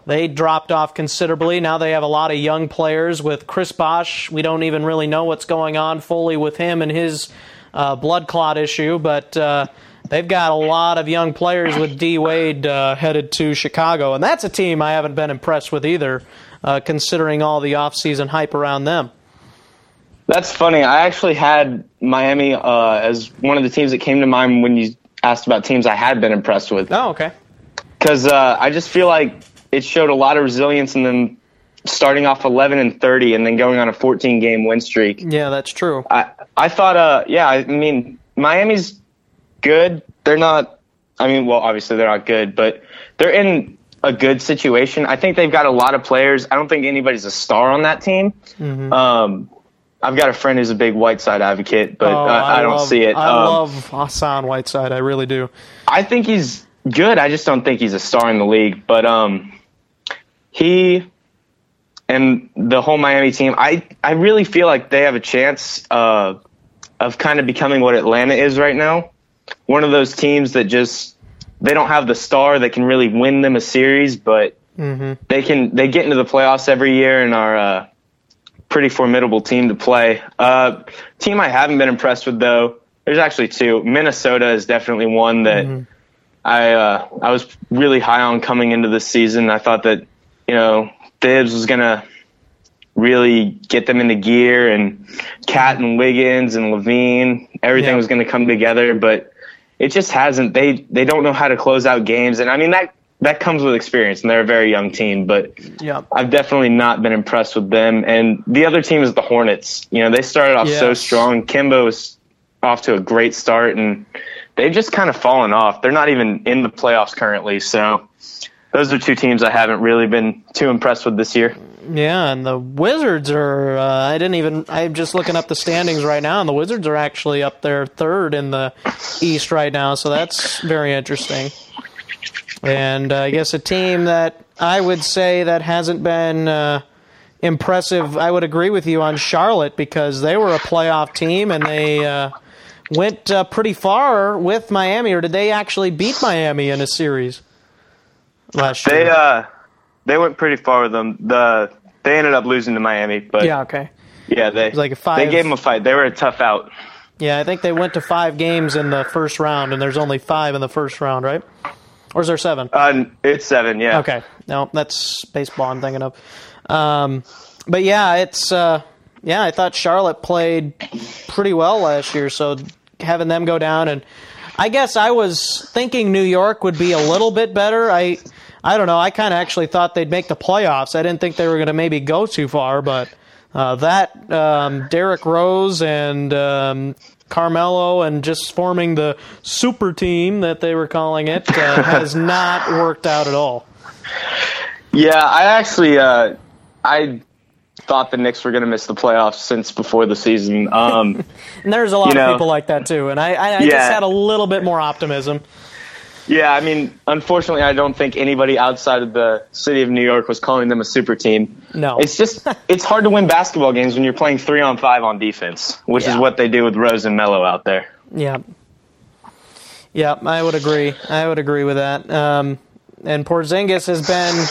they dropped off considerably. Now they have a lot of young players with Chris Bosh. We don't even really know what's going on fully with him and his uh, blood clot issue, but uh, they've got a lot of young players with D Wade uh, headed to Chicago, and that's a team I haven't been impressed with either, uh, considering all the offseason hype around them. That's funny. I actually had Miami uh, as one of the teams that came to mind when you asked about teams I had been impressed with. Oh, okay. Because uh, I just feel like it showed a lot of resilience in them starting off 11 and 30 and then going on a 14 game win streak. Yeah, that's true. I, I thought, uh, yeah, I mean, Miami's good. They're not, I mean, well, obviously they're not good, but they're in a good situation. I think they've got a lot of players. I don't think anybody's a star on that team. Mm-hmm. Um, I've got a friend who's a big Whiteside advocate, but Oh, uh, I, don't love- see it. I Um, love Hassan Whiteside. I really do. I think he's good. I just don't think he's a star in the league. But um, he and the whole Miami team, I I really feel like they have a chance uh, of kind of becoming what Atlanta is right now. One of those teams that just they don't have the star that can really win them a series, but they can they get into the playoffs every year and are a pretty formidable team to play. Uh, team I haven't been impressed with though. There's actually two. Minnesota is definitely one that I uh, I was really high on coming into this season. I thought that you know Thibs was gonna really get them into gear, and KAT and Wiggins and LaVine, everything Yeah. was gonna come together, but it just hasn't. They they don't know how to close out games, and I mean that that comes with experience, and they're a very young team, but. Yeah. I've definitely not been impressed with them. And the other team is the Hornets. You know, they started off so strong. Kemba was off to a great start, and they've just kind of fallen off. They're not even in the playoffs currently. So those are two teams I haven't really been too impressed with this year. Yeah, and the Wizards are. Uh, I didn't even. I'm just looking up the standings right now, and the Wizards are actually up there third in the East right now. So that's very interesting. And uh, I guess a team that I would say that hasn't been uh, impressive. I would agree with you on Charlotte because they were a playoff team and they uh, went uh, pretty far with Miami. Or did they actually beat Miami in a series last year? They uh they went pretty far with them. The they ended up losing to Miami, but yeah, okay. yeah, they like a five- they gave them a fight. They were a tough out. Yeah, I think they went to five games in the first round, and there's only five in the first round, right? Or is there seven? Uh, it's seven, yeah. Okay, no, that's baseball I'm thinking of. Um, but yeah, it's uh, yeah. I thought Charlotte played pretty well last year, so having them go down, and I guess I was thinking New York would be a little bit better. I I don't know. I kind of actually thought they'd make the playoffs. I didn't think they were going to maybe go too far, but uh, that um, Derrick Rose and um, Carmelo and just forming the super team that they were calling it uh, has not worked out at all. Yeah, I actually uh, I thought the Knicks were going to miss the playoffs since before the season. Um, And there's a lot You of know- people like that too. And I, I, I just had a little bit more optimism. Yeah, I mean, unfortunately, I don't think anybody outside of the city of New York was calling them a super team. No. It's just it's hard to win basketball games when you're playing three on five on defense, which is what they do with Rose and Melo out there. Yeah. Yeah, I would agree. I would agree with that. Um, and Porzingis has been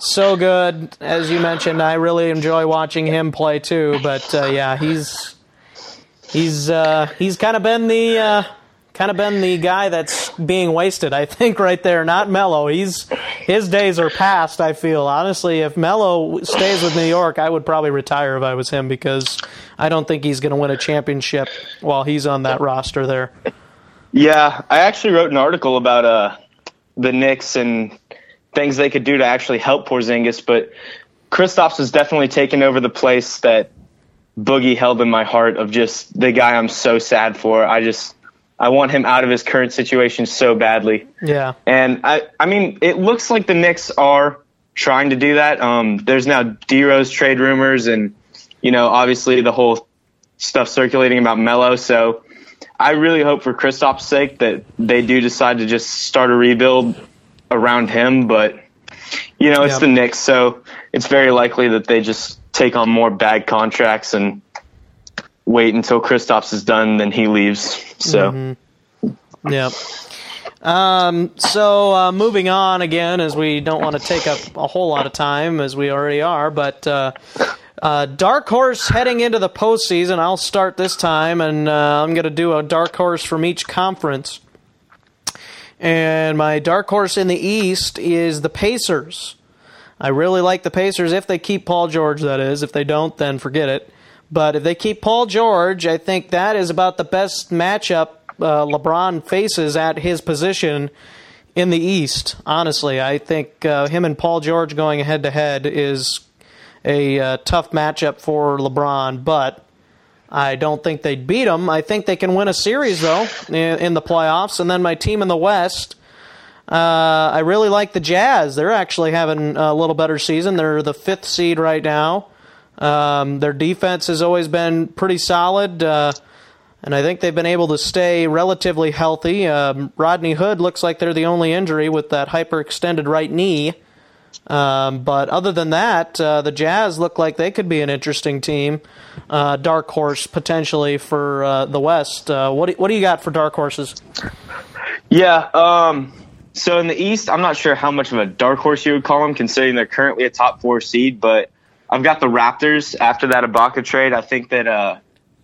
so good, as you mentioned. I really enjoy watching him play too. But uh, yeah, he's he's uh, he's kind of been the uh, kind of been the guy that's being wasted. I think right there, not Melo. He's his days are past. I feel honestly, if Melo stays with New York, I would probably retire if I was him because I don't think he's going to win a championship while he's on that roster there. Yeah, I actually wrote an article about uh, the Knicks and things they could do to actually help Porzingis, but Kristaps has definitely taken over the place that Boogie held in my heart of just the guy I'm so sad for. I just I want him out of his current situation so badly. Yeah. And I, I mean, it looks like the Knicks are trying to do that. Um, there's now D Rose trade rumors, and you know, obviously the whole stuff circulating about Melo. So I really hope for Kristaps' sake that they do decide to just start a rebuild around him. But you know, it's Yep. the Knicks, so it's very likely that they just take on more bad contracts and wait until Kristaps is done, then he leaves. So. Yep. Um, so uh, moving on again, as we don't want to take up a whole lot of time, as we already are, but uh, uh, dark horse heading into the postseason. I'll start this time, and uh, I'm going to do a dark horse from each conference. And my dark horse in the East is the Pacers. I really like the Pacers if they keep Paul George, that is. If they don't, then forget it. But if they keep Paul George, I think that is about the best matchup uh, LeBron faces at his position in the East. Honestly, I think uh, him and Paul George going head to head is a uh, tough matchup for LeBron, but I don't think they'd beat him. I think they can win a series, though, in, in the playoffs. And then my team in the West, uh, I really like the Jazz. They're actually having a little better season. They're the fifth seed right now. Um, their defense has always been pretty solid, uh, and I think they've been able to stay relatively healthy. Um, Rodney Hood looks like they're the only injury with that hyperextended right knee. Um, but other than that, uh, the Jazz look like they could be an interesting team, uh, dark horse potentially for uh, the West. Uh, what do, what do you got for dark horses? Yeah. Um, so in the East, I'm not sure how much of a dark horse you would call them, considering they're currently a top four seed. But I've got the Raptors after that Ibaka trade. I think that uh,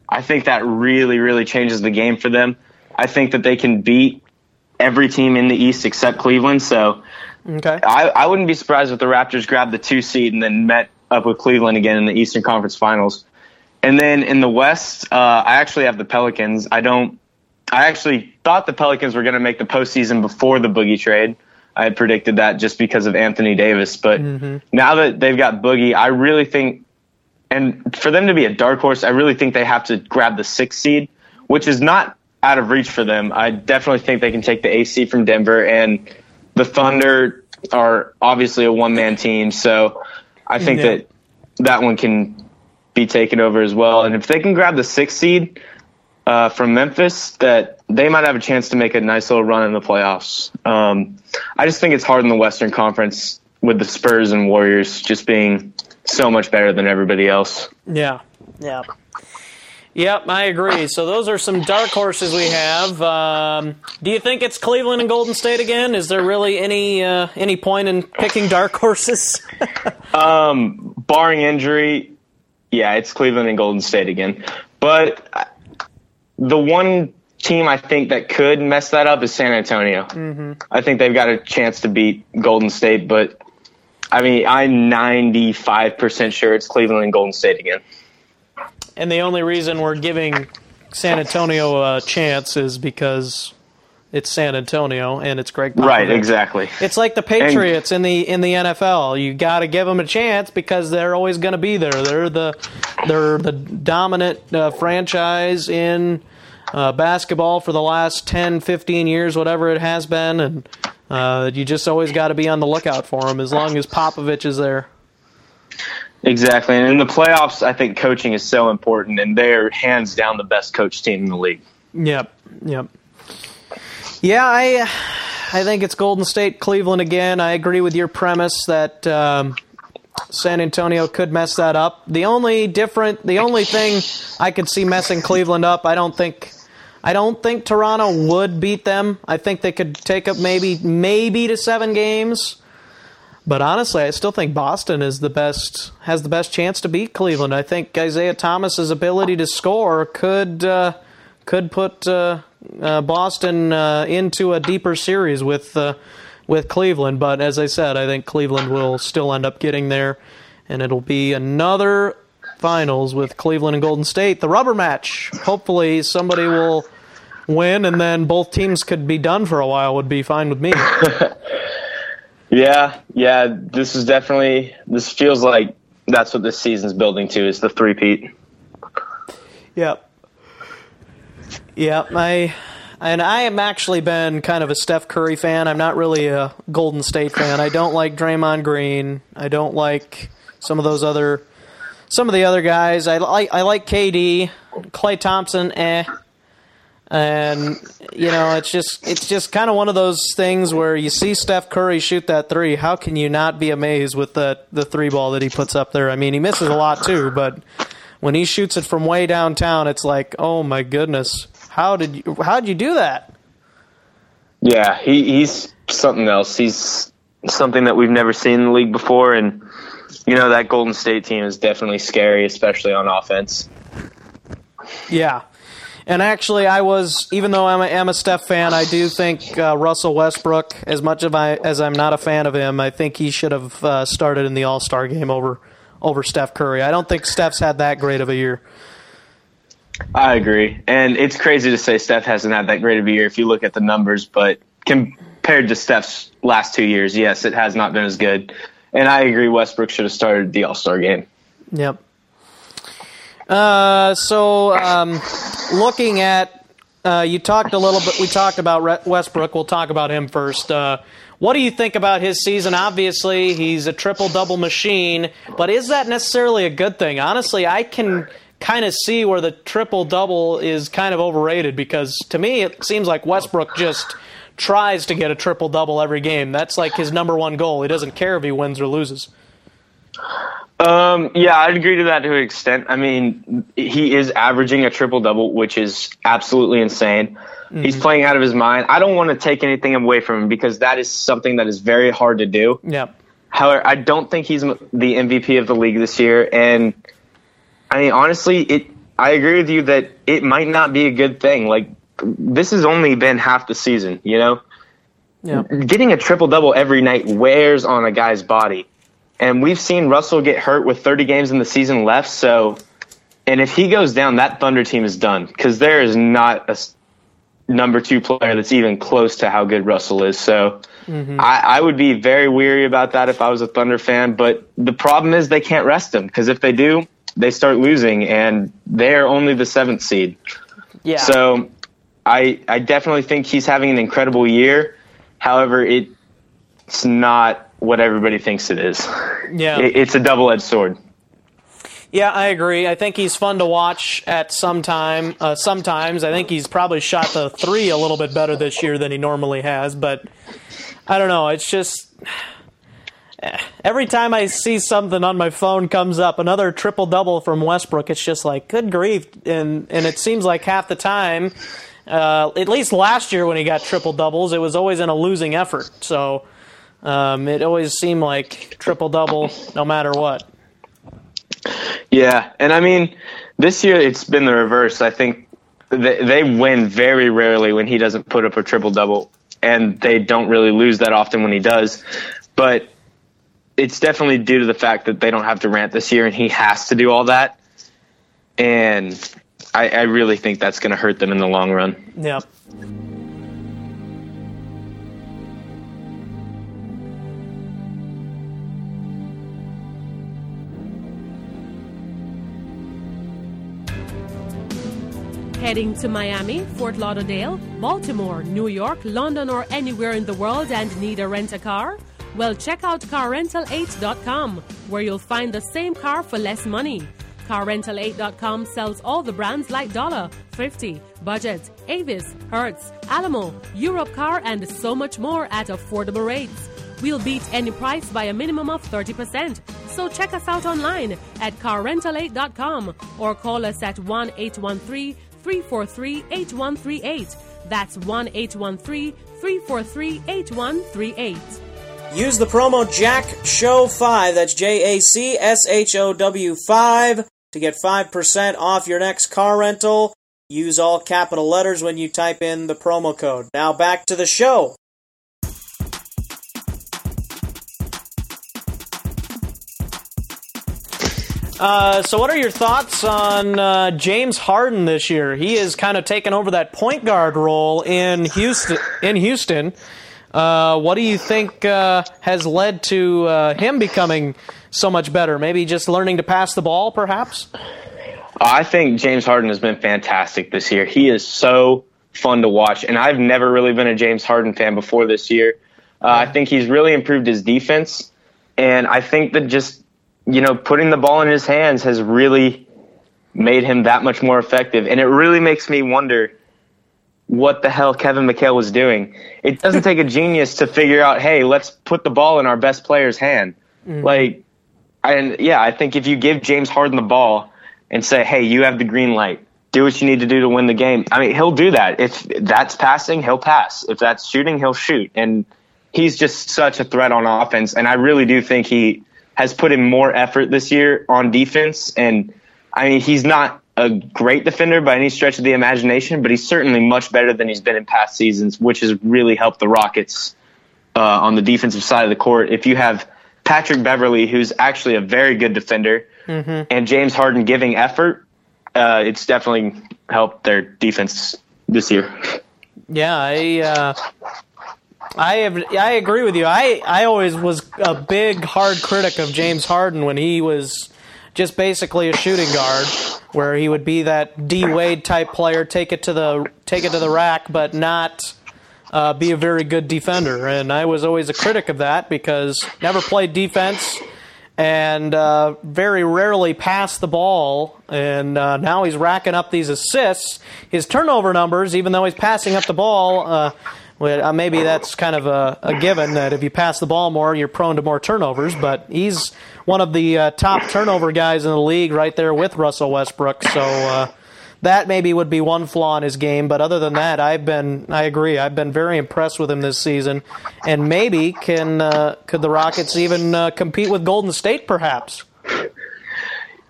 I think that really, really changes the game for them. I think that they can beat every team in the East except Cleveland. So Okay. I, I wouldn't be surprised if the Raptors grabbed the two seed and then met up with Cleveland again in the Eastern Conference Finals. And then in the West, uh, I actually have the Pelicans. I don't. I actually thought the Pelicans were going to make the postseason before the Boogie trade. I had predicted that just because of Anthony Davis. But mm-hmm. now that they've got Boogie, I really think, and for them to be a dark horse, I really think they have to grab the sixth seed, which is not out of reach for them. I definitely think they can take the AC from Denver, and the Thunder are obviously a one man team. So I think Yeah. that that one can be taken over as well. And if they can grab the sixth seed uh, from Memphis, that they might have a chance to make a nice little run in the playoffs. Um, I just think it's hard in the Western Conference with the Spurs and Warriors just being so much better than everybody else. Yeah, yeah. Yep, I agree. So those are some dark horses we have. Um, do you think it's Cleveland and Golden State again? Is there really any uh, any point in picking dark horses? Um, barring injury, yeah, it's Cleveland and Golden State again. But uh, the one team I think that could mess that up is San Antonio. Mm-hmm. I think they've got a chance to beat Golden State, but I mean, I'm 95% sure it's Cleveland and Golden State again. and the only reason we're giving San Antonio a chance is because it's San Antonio and it's Gregg. Popovich. Right, exactly. It's like the Patriots in the in the NFL. You got to give them a chance because they're always going to be there. They're the they're the dominant uh, franchise in uh, basketball for the last 10, 15 years, whatever it has been, and uh, you just always got to be on the lookout for them as long as Popovich is there. Exactly. And in the playoffs, I think coaching is so important, and they're hands down the best coach team in the league. Yep, yep. Yeah, I I think it's Golden State, Cleveland again. I agree with your premise that um, San Antonio could mess that up. The only different, the only thing I could see messing Cleveland up, I don't think. I don't think Toronto would beat them. I think they could take up maybe maybe to seven games. But honestly, I still think Boston is the best has the best chance to beat Cleveland. I think Isaiah Thomas's ability to score could uh, could put uh, uh, Boston uh, into a deeper series with uh, with Cleveland. But as I said, I think Cleveland will still end up getting there, and it'll be another finals with Cleveland and Golden State, the rubber match. Hopefully, somebody will win, and then both teams could be done for a while. Would be fine with me. Yeah, yeah. This is definitely. This feels like that's what this season's building to is the three-peat. Yep. Yep. I and I am actually been kind of a Steph Curry fan. I'm not really a Golden State fan. I don't like Draymond Green. I don't like some of those other some of the other guys. I like I like KD, Klay Thompson, eh. And you know, it's just it's just kind of one of those things where you see Steph Curry shoot that three. How can you not be amazed with the the three ball that he puts up there? I mean, he misses a lot too, but when he shoots it from way downtown, it's like, oh my goodness, how did you how did you do that? Yeah, he, he's something else. He's something that we've never seen in the league before, and you know that Golden State team is definitely scary, especially on offense. Yeah. And actually, I was, even though I'm a, am a Steph fan, I do think uh, Russell Westbrook, as much of I, as I'm not a fan of him, I think he should have uh, started in the All Star game over over Steph Curry. I don't think Steph's had that great of a year. I agree, and it's crazy to say Steph hasn't had that great of a year if you look at the numbers, but compared to Steph's last two years, yes, it has not been as good. And I agree, Westbrook should have started the All Star game. Yep. Uh, so, um, looking at, uh, you talked a little bit, we talked about Westbrook. We'll talk about him first. Uh, what do you think about his season? Obviously, he's a triple double machine, but is that necessarily a good thing? Honestly, I can kind of see where the triple double is kind of overrated because to me, it seems like Westbrook just tries to get a triple double every game. That's like his number one goal. He doesn't care if he wins or loses. Um, yeah, I'd agree to that to an extent. I mean, he is averaging a triple double, which is absolutely insane. He's playing out of his mind. I don't want to take anything away from him because that is something that is very hard to do. Yep. However, I don't think he's the MVP of the league this year, and I mean, honestly, it. I agree with you that it might not be a good thing. Like this has only been half the season, you know. Yep. Getting a triple double every night wears on a guy's body, and we've seen Russell get hurt with 30 games in the season left. So, and if he goes down, that Thunder team is done because there is not a number two player that's even close to how good Russell is. So, mm-hmm. I, I would be very weary about that if I was a Thunder fan. But the problem is they can't rest him because if they do, they start losing, and they're only the seventh seed. Yeah. So I I definitely think he's having an incredible year. However, it, it's not what everybody thinks it is. Yeah. It, it's a double edged sword. Yeah, I agree. I think he's fun to watch at some time. Uh, sometimes I think he's probably shot the three a little bit better this year than he normally has. But I don't know. It's just every time I see something on my phone comes up, another triple double from Westbrook. It's just like good grief, and and it seems like half the time. Uh, at least last year when he got triple doubles, it was always in a losing effort. So um, it always seemed like triple double no matter what. Yeah, and I mean, this year it's been the reverse. I think they, they win very rarely when he doesn't put up a triple double, and they don't really lose that often when he does. But it's definitely due to the fact that they don't have Durant this year, and he has to do all that. And I, I really think that's going to hurt them in the long run. Yeah. Heading to Miami, Fort Lauderdale, Baltimore, New York, London, or anywhere in the world and need a rent a car? Well, check out CarRental8.com, where you'll find the same car for less money. CarRental8.com sells all the brands like Dollar, Thrifty, Budget, Avis, Hertz, Alamo, Europcar, and so much more at affordable rates. We'll beat any price by a minimum of 30%. So check us out online at carrental8.com or call us at 1 813 343 8138. That's 1 813 343 8138. Use the promo Jack Show 5, that's J A C S H O W 5, to get 5% off your next car rental. Use all capital letters when you type in the promo code. Now back to the show. Uh, so, what are your thoughts on uh, James Harden this year? He is kind of taken over that point guard role in Houston. In Houston, uh, what do you think uh, has led to uh, him becoming so much better? Maybe just learning to pass the ball, perhaps. I think James Harden has been fantastic this year. He is so fun to watch, and I've never really been a James Harden fan before this year. Uh, I think he's really improved his defense, and I think that just you know putting the ball in his hands has really made him that much more effective, and it really makes me wonder what the hell Kevin McHale was doing. It doesn't take a genius to figure out, hey, let's put the ball in our best player's hand. Mm. Like, and yeah, I think if you give James Harden the ball and say, hey, you have the green light, do what you need to do to win the game. I mean, he'll do that. If that's passing, he'll pass. If that's shooting, he'll shoot. And he's just such a threat on offense. And I really do think he has put in more effort this year on defense. And I mean, he's not a great defender by any stretch of the imagination, but he's certainly much better than he's been in past seasons, which has really helped the Rockets uh, on the defensive side of the court. If you have Patrick Beverley, who's actually a very good defender, and James Harden giving effort, uh, it's definitely helped their defense this year. Yeah, I uh, I have I agree with you. I I always was a big hard critic of James Harden when he was just basically a shooting guard, where he would be that D Wade type player, take it to the take it to the rack, but not uh, be a very good defender. And I was always a critic of that because never played defense and uh, very rarely passed the ball. And uh, now he's racking up these assists. His turnover numbers, even though he's passing up the ball, uh, well, uh, maybe that's kind of a, a given that if you pass the ball more, you're prone to more turnovers. But he's one of the uh, top turnover guys in the league, right there with Russell Westbrook. So. Uh, that maybe would be one flaw in his game, but other than that, I've been I agree. I've been very impressed with him this season, and maybe can uh, could the Rockets even uh, compete with Golden State, perhaps?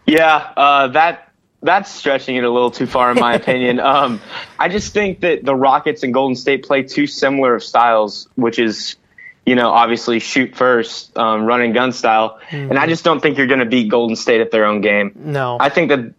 Yeah, uh, that that's stretching it a little too far, in my opinion. Um, I just think that the Rockets and Golden State play two similar styles, which is, you know, obviously shoot first, um, run and gun style, and I just don't think you're going to beat Golden State at their own game. No, I think that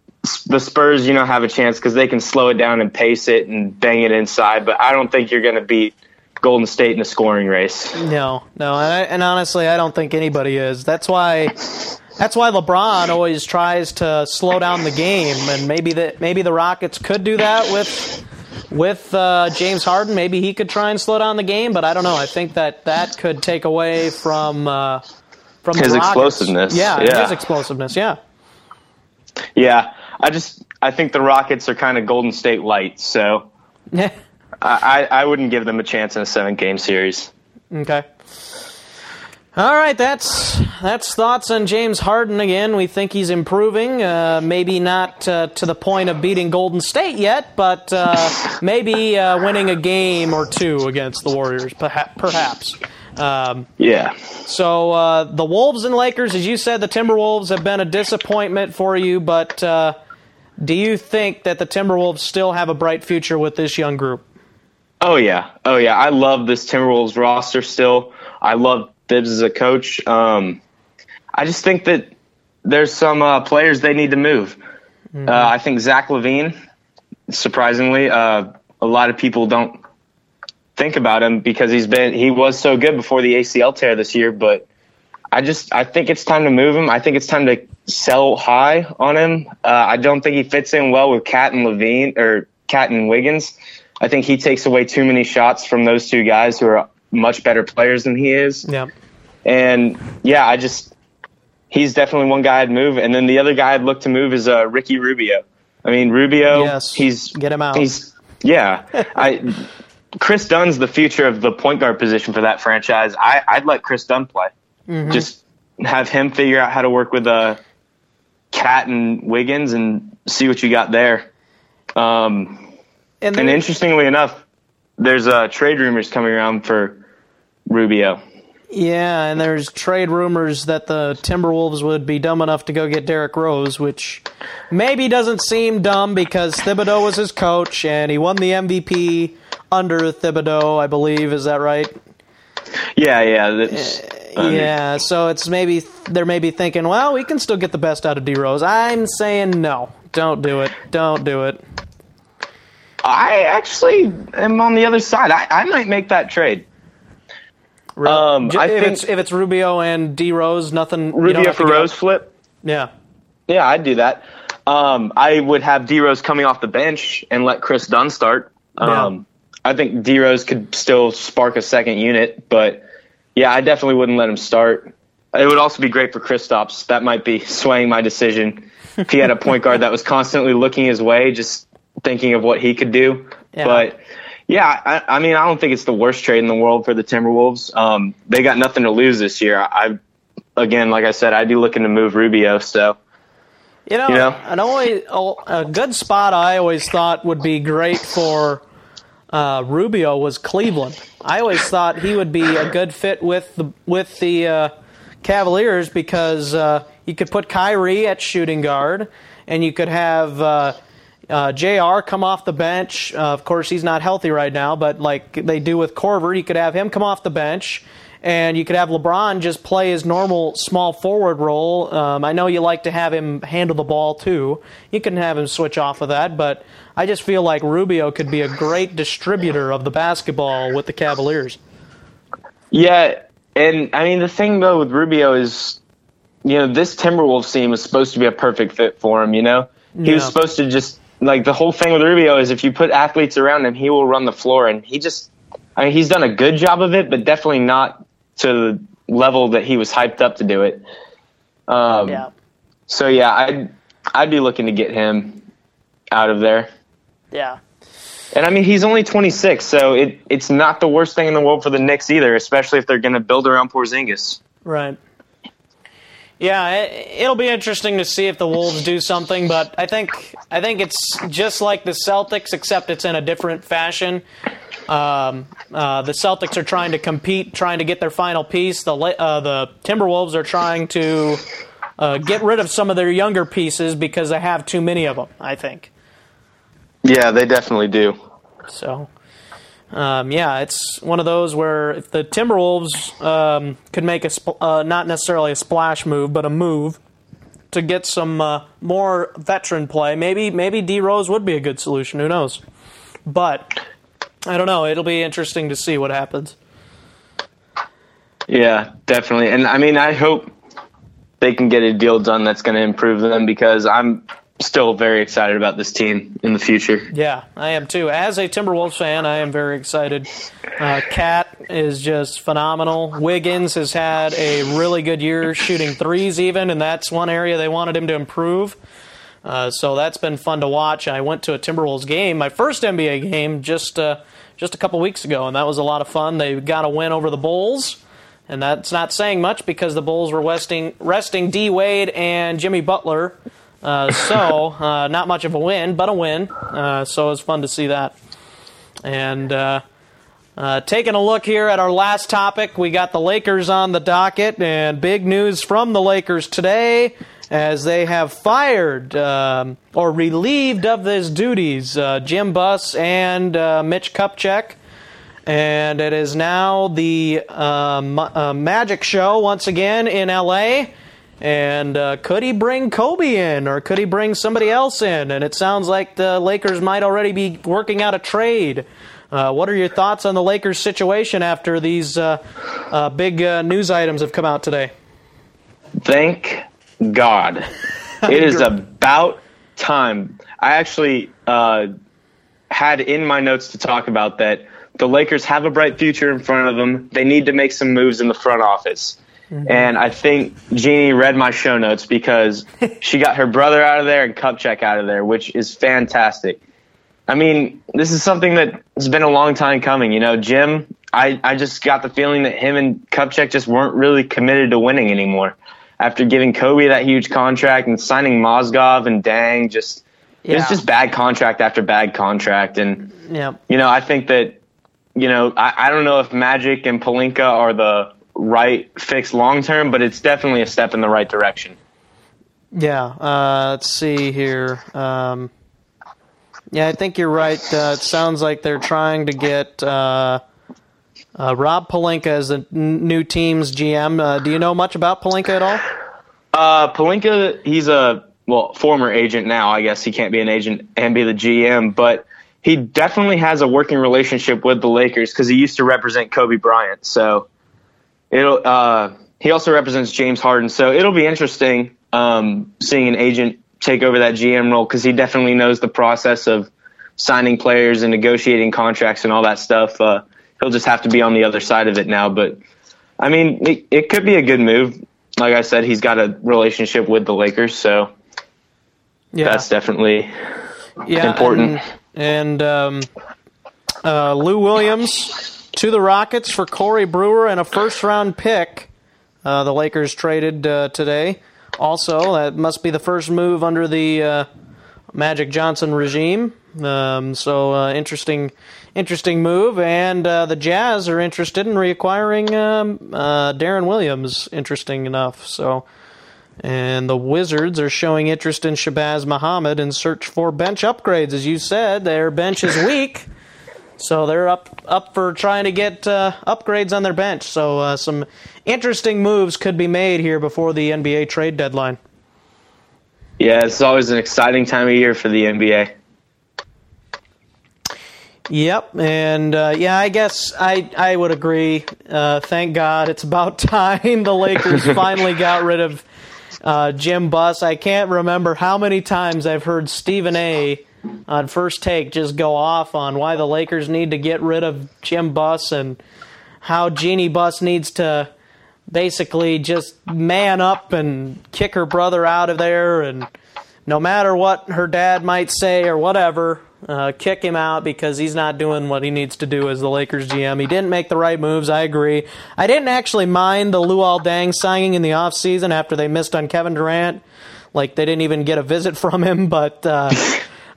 the Spurs, you know, have a chance because they can slow it down and pace it and bang it inside, but I don't think you're going to beat Golden State in a scoring race. no, no, and, I, and honestly, I don't think anybody is. That's why. That's why LeBron always tries to slow down the game, and maybe that maybe the Rockets could do that with with uh, James Harden, maybe he could try and slow down the game. But I don't know. I think that that could take away from uh, from His the explosiveness, Yeah, yeah. his explosiveness. Yeah. Yeah, I just I think the Rockets are kind of Golden State light, so I, I I wouldn't give them a chance in a seven game series. Okay. All right, that's that's thoughts on James Harden again. We think he's improving. Uh, maybe not uh, to the point of beating Golden State yet, but uh, maybe uh, winning a game or two against the Warriors, perhaps. Um, Yeah. so uh, the Wolves and Lakers, as you said, the Timberwolves have been a disappointment for you. But uh, do you think that the Timberwolves still have a bright future with this young group? Oh yeah, oh yeah. I love this Timberwolves roster still. I love Thibs as a coach. Um, I just think that there's some uh, players they need to move. Uh, I think Zach LaVine, surprisingly, uh, a lot of people don't think about him because he's been he was so good before the ACL tear this year. But I just I think it's time to move him. I think it's time to sell high on him. Uh, I don't think he fits in well with KAT and LaVine or KAT and Wiggins. I think he takes away too many shots from those two guys who are much better players than he is. Yeah. And yeah, I just he's definitely one guy I'd move, and then the other guy I'd look to move is uh, Ricky Rubio. I mean Rubio, Yes. he's Get him out. He's yeah, I Kris Dunn's the future of the point guard position for that franchise. I, I'd let Kris Dunn play. Mm-hmm. Just have him figure out how to work with uh, KAT and Wiggins and see what you got there. Um, And, and interestingly enough, there's uh, trade rumors coming around for Rubio. Yeah, and there's trade rumors that the Timberwolves would be dumb enough to go get Derrick Rose, which maybe doesn't seem dumb because Thibodeau was his coach and he won the MVP under Thibodeau, I believe. Is that right? Yeah, yeah. That's, uh, Yeah, so it's maybe they're maybe thinking, well, we can still get the best out of D Rose. I'm saying no, don't do it, don't do it. I actually am on the other side. I, I might make that trade. Um, J- I if think it's if it's Rubio and D Rose, nothing. Rubio for Rose flip. Yeah, Yeah, I'd do that. Um, I would have D Rose coming off the bench and let Kris Dunn start. Um, I think D Rose could still spark a second unit, but yeah, I definitely wouldn't let him start. It would also be great for Kristaps. That might be swaying my decision. If he had a point guard that was constantly looking his way, just thinking of what he could do. Yeah. But yeah, I, I mean, I don't think it's the worst trade in the world for the Timberwolves. Um, they got nothing to lose this year. I, again, like I said, I'd be looking to move Rubio. So You know, You know? an always a good spot I always thought would be great for uh, Rubio was Cleveland. I always thought he would be a good fit with the with the uh, Cavaliers because uh, you could put Kyrie at shooting guard, and you could have. Uh, Jr. come off the bench. Uh, of course, he's not healthy right now, but like they do with Korver, you could have him come off the bench, and you could have LeBron just play his normal small forward role. Um, I know you like to have him handle the ball too. You can have him switch off of that, but I just feel like Rubio could be a great distributor of the basketball with the Cavaliers. Yeah, and I mean the thing though with Rubio is, you know, this Timberwolves team was supposed to be a perfect fit for him. You know, he was supposed to just like the whole thing with Rubio is if you put athletes around him, he will run the floor, and he just, I mean, he's done a good job of it, but definitely not to the level that he was hyped up to do it. Um, Yeah, So yeah, I'd I'd be looking to get him out of there. yeah. And I mean, he's only 26, so it, it's not the worst thing in the world for the Knicks either, especially if they're going to build around Porzingis. Right. Yeah, it, it'll be interesting to see if the Wolves do something, but I think I think it's just like the Celtics, except it's in a different fashion. Um, uh, the Celtics are trying to compete, trying to get their final piece. The uh, the Timberwolves are trying to uh, get rid of some of their younger pieces because they have too many of them. I think Yeah, they definitely do. so. Um, yeah, it's one of those where if the Timberwolves um, could make a uh, not necessarily a splash move, but a move to get some uh, more veteran play, maybe maybe D Rose would be a good solution. Who knows? But I don't know. It'll be interesting to see what happens. Yeah, definitely. And I mean, I hope they can get a deal done that's going to improve them because I'm still very excited about this team in the future. Yeah, I am too. As a Timberwolves fan, I am very excited. Uh, KAT is just phenomenal. Wiggins has had a really good year shooting threes, even, and that's one area they wanted him to improve. Uh, so that's been fun to watch. I went to a Timberwolves game, my first NBA game, just uh, just a couple weeks ago, and that was a lot of fun. They got a win over the Bulls, and that's not saying much because the Bulls were resting resting D Wade and Jimmy Butler. Uh, so uh, not much of a win, but a win. Uh, so it was fun to see that. And uh, uh, taking a look here at our last topic, we got the Lakers on the docket, and big news from the Lakers today as they have fired um, or relieved of his duties Jim Buss and Mitch Kupchak. And it is now the Magic Show once again in LA. And uh, could he bring Kobe in, or could he bring somebody else in? And it sounds like the Lakers might already be working out a trade. Uh, what are your thoughts on the Lakers situation after these uh, uh big uh, news items have come out today? Thank God. it is about time. I actually uh, had in my notes to talk about that the Lakers have a bright future in front of them. They need to make some moves in the front office. Mm-hmm. And I think Jeanie read my show notes because she got her brother out of there and Kupchak out of there, which is fantastic. I mean, this is something that has been a long time coming. You know, Jim, I, I just got the feeling that him and Kupchak just weren't really committed to winning anymore. After giving Kobe that huge contract and signing Mozgov and Deng, just yeah. it was just bad contract after bad contract. And yeah. you know, I think that you know, I, I don't know if Magic and Pelinka are the right fix long term, but it's definitely a step in the right direction. Yeah. Uh, let's see here. Um, yeah, I think you're right. Uh, it sounds like they're trying to get uh, uh Rob Pelinka as the new team's GM. Uh, do you know much about Pelinka at all? Uh, Pelinka, he's a well former agent now. I guess he can't be an agent and be the GM, but he definitely has a working relationship with the Lakers because he used to represent Kobe Bryant. So it'll uh, he also represents James Harden, so it'll be interesting um, seeing an agent take over that GM role because he definitely knows the process of signing players and negotiating contracts and all that stuff. Uh, he'll just have to be on the other side of it now, but I mean, it, it could be a good move. Like I said, he's got a relationship with the Lakers, so yeah. that's definitely yeah, important. And, and um, uh, Lou Williams to the Rockets for Corey Brewer and a first round pick. Uh, the Lakers traded uh, today. Also, that must be the first move under the uh, Magic Johnson regime. Um, so uh, interesting, interesting move. And uh, the Jazz are interested in reacquiring um, uh, Deron Williams. Interesting enough. So. And the Wizards are showing interest in Shabazz Muhammad in search for bench upgrades. As you said, their bench is weak. So they're up up for trying to get uh, upgrades on their bench. So uh, some interesting moves could be made here before the NBA trade deadline. Yeah, it's always an exciting time of year for the NBA. Yep, and uh, yeah, I guess I I would agree. Uh, thank God, it's about time the Lakers finally got rid of uh, Jim Buss. I can't remember how many times I've heard Stephen A on first take just go off on why the Lakers need to get rid of Jim Buss and how Jeanie Buss needs to basically just man up and kick her brother out of there and no matter what her dad might say or whatever, uh, kick him out because he's not doing what he needs to do as the Lakers GM. He didn't make the right moves, I agree. I didn't actually mind the Luol Deng signing in the offseason after they missed on Kevin Durant. Like, they didn't even get a visit from him, but uh,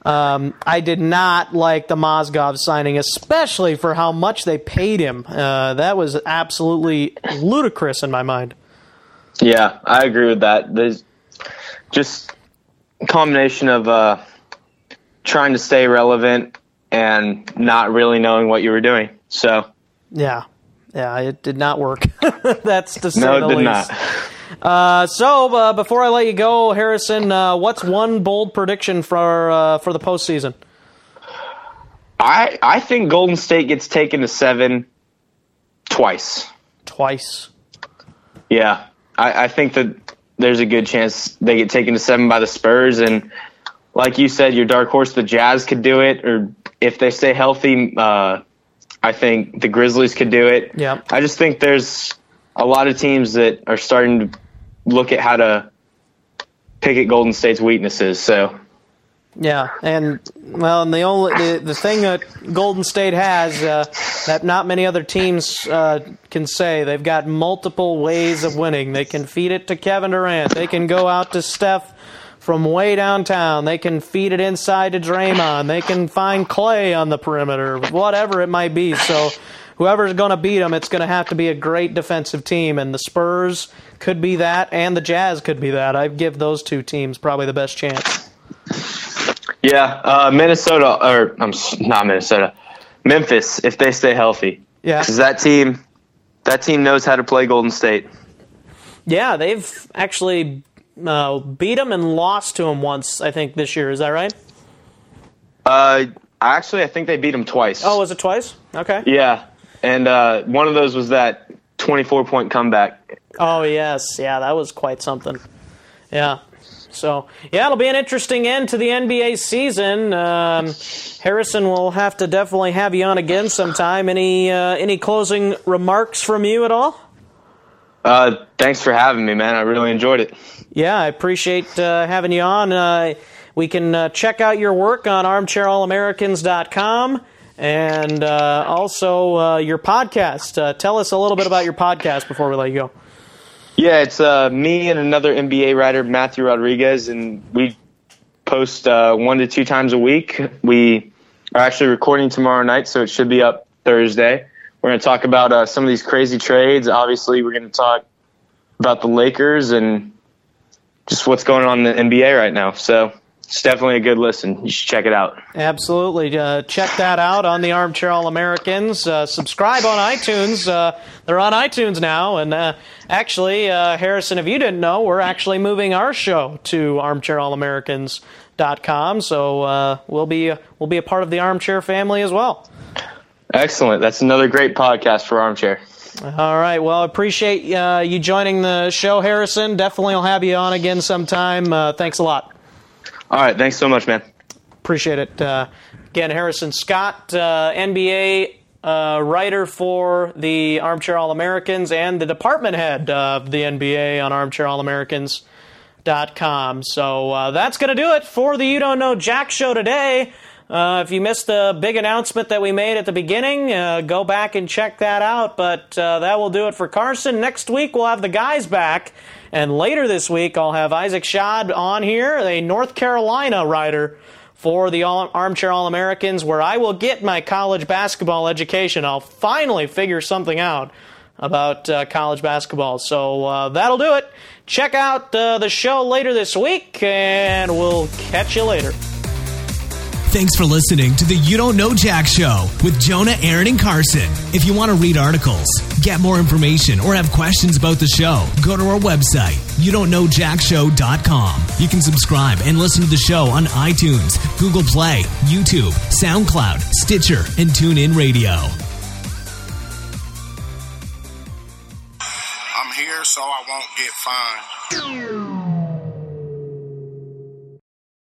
um, I did not like the Mozgov signing, especially for how much they paid him. Uh, that was absolutely ludicrous in my mind. Yeah, I agree with that. There's just a combination of uh, trying to stay relevant and not really knowing what you were doing. So yeah, yeah, it did not work. That's to say no, the did least. not. Uh, so uh, before I let you go, Harrison, uh, what's one bold prediction for uh, for the postseason? I I think Golden State gets taken to seven twice. Twice. Yeah, I, I think that there's a good chance they get taken to seven by the Spurs, and like you said, your dark horse, the Jazz could do it, or if they stay healthy, uh, I think the Grizzlies could do it. Yeah. I just think there's a lot of teams that are starting to look at how to pick at Golden State's weaknesses. So Yeah, and well, and the only the, the thing that Golden State has uh, that not many other teams uh, can say they've got multiple ways of winning. They can feed it to Kevin Durant. They can go out to Steph from way downtown. They can feed it inside to Draymond. They can find Klay on the perimeter, whatever it might be. So. Whoever's going to beat them, it's going to have to be a great defensive team, and the Spurs could be that, and the Jazz could be that. I give those two teams probably the best chance. yeah, uh, Minnesota or I'm not Minnesota, Memphis if they stay healthy. Yeah. because that team, that team knows how to play Golden State. Yeah, they've actually uh, beat them and lost to them once. I think this year is that right? Uh, actually, I think they beat them twice. Oh, was it twice? Okay. yeah, and uh, one of those was that 24 point comeback. Oh yes, yeah, that was quite something. Yeah. So yeah, it'll be an interesting end to the NBA season. Um, Harrison will have to definitely have you on again sometime. Any uh, any closing remarks from you at all? Uh, thanks for having me, man. I really enjoyed it. Yeah, I appreciate uh, having you on. Uh, we can uh, check out your work on armchairallamericans.com and uh, also uh, your podcast. Uh, tell us a little bit about your podcast before we let you go. Yeah, it's uh, me and another NBA writer, Matthew Rodriguez, and we post uh, one to two times a week. We are actually recording tomorrow night, so it should be up Thursday. We're going to talk about some of these crazy trades. Obviously, we're going to talk about the Lakers and just what's going on in the NBA right now. So it's definitely a good listen. You should check it out. Absolutely. Uh, check that out on the Armchair All Americans. Uh, subscribe on iTunes. Uh, they're on iTunes now. And uh, actually, uh, Harrison, if you didn't know, we're actually moving our show to armchairallamericans.com. So uh, we'll be we'll be a part of the Armchair family as well. Excellent. That's another great podcast for Armchair. All right. Well, I appreciate uh, you joining the show, Harrison. Definitely will have you on again sometime. Uh, thanks a lot. All right. Thanks so much, man. Appreciate it. Uh, again, Harrison Scott, uh, NBA uh, writer for the Armchair All Americans and the department head of the NBA on ArmchairAllAmericans.com. So uh, that's going to do it for the You Don't Know JAC show today. Uh, if you missed the big announcement that we made at the beginning, uh, go back and check that out. But uh, that will do it for Carson. Next week, we'll have the guys back. And later this week, I'll have Isaac Schad on here, a North Carolina writer for the All- Armchair All Americans, where I will get my college basketball education. I'll finally figure something out about uh, college basketball. So uh, that'll do it. Check out uh, the show later this week, and we'll catch you later. Thanks for listening to the You Don't Know JAC Show with Jonah, Aaron, and Carson. If you want to read articles, get more information, or have questions about the show, go to our website, youdontknowjacshow.com. You can subscribe and listen to the show on iTunes, Google Play, YouTube, SoundCloud, Stitcher, and TuneIn Radio. I'm here so I won't get fined.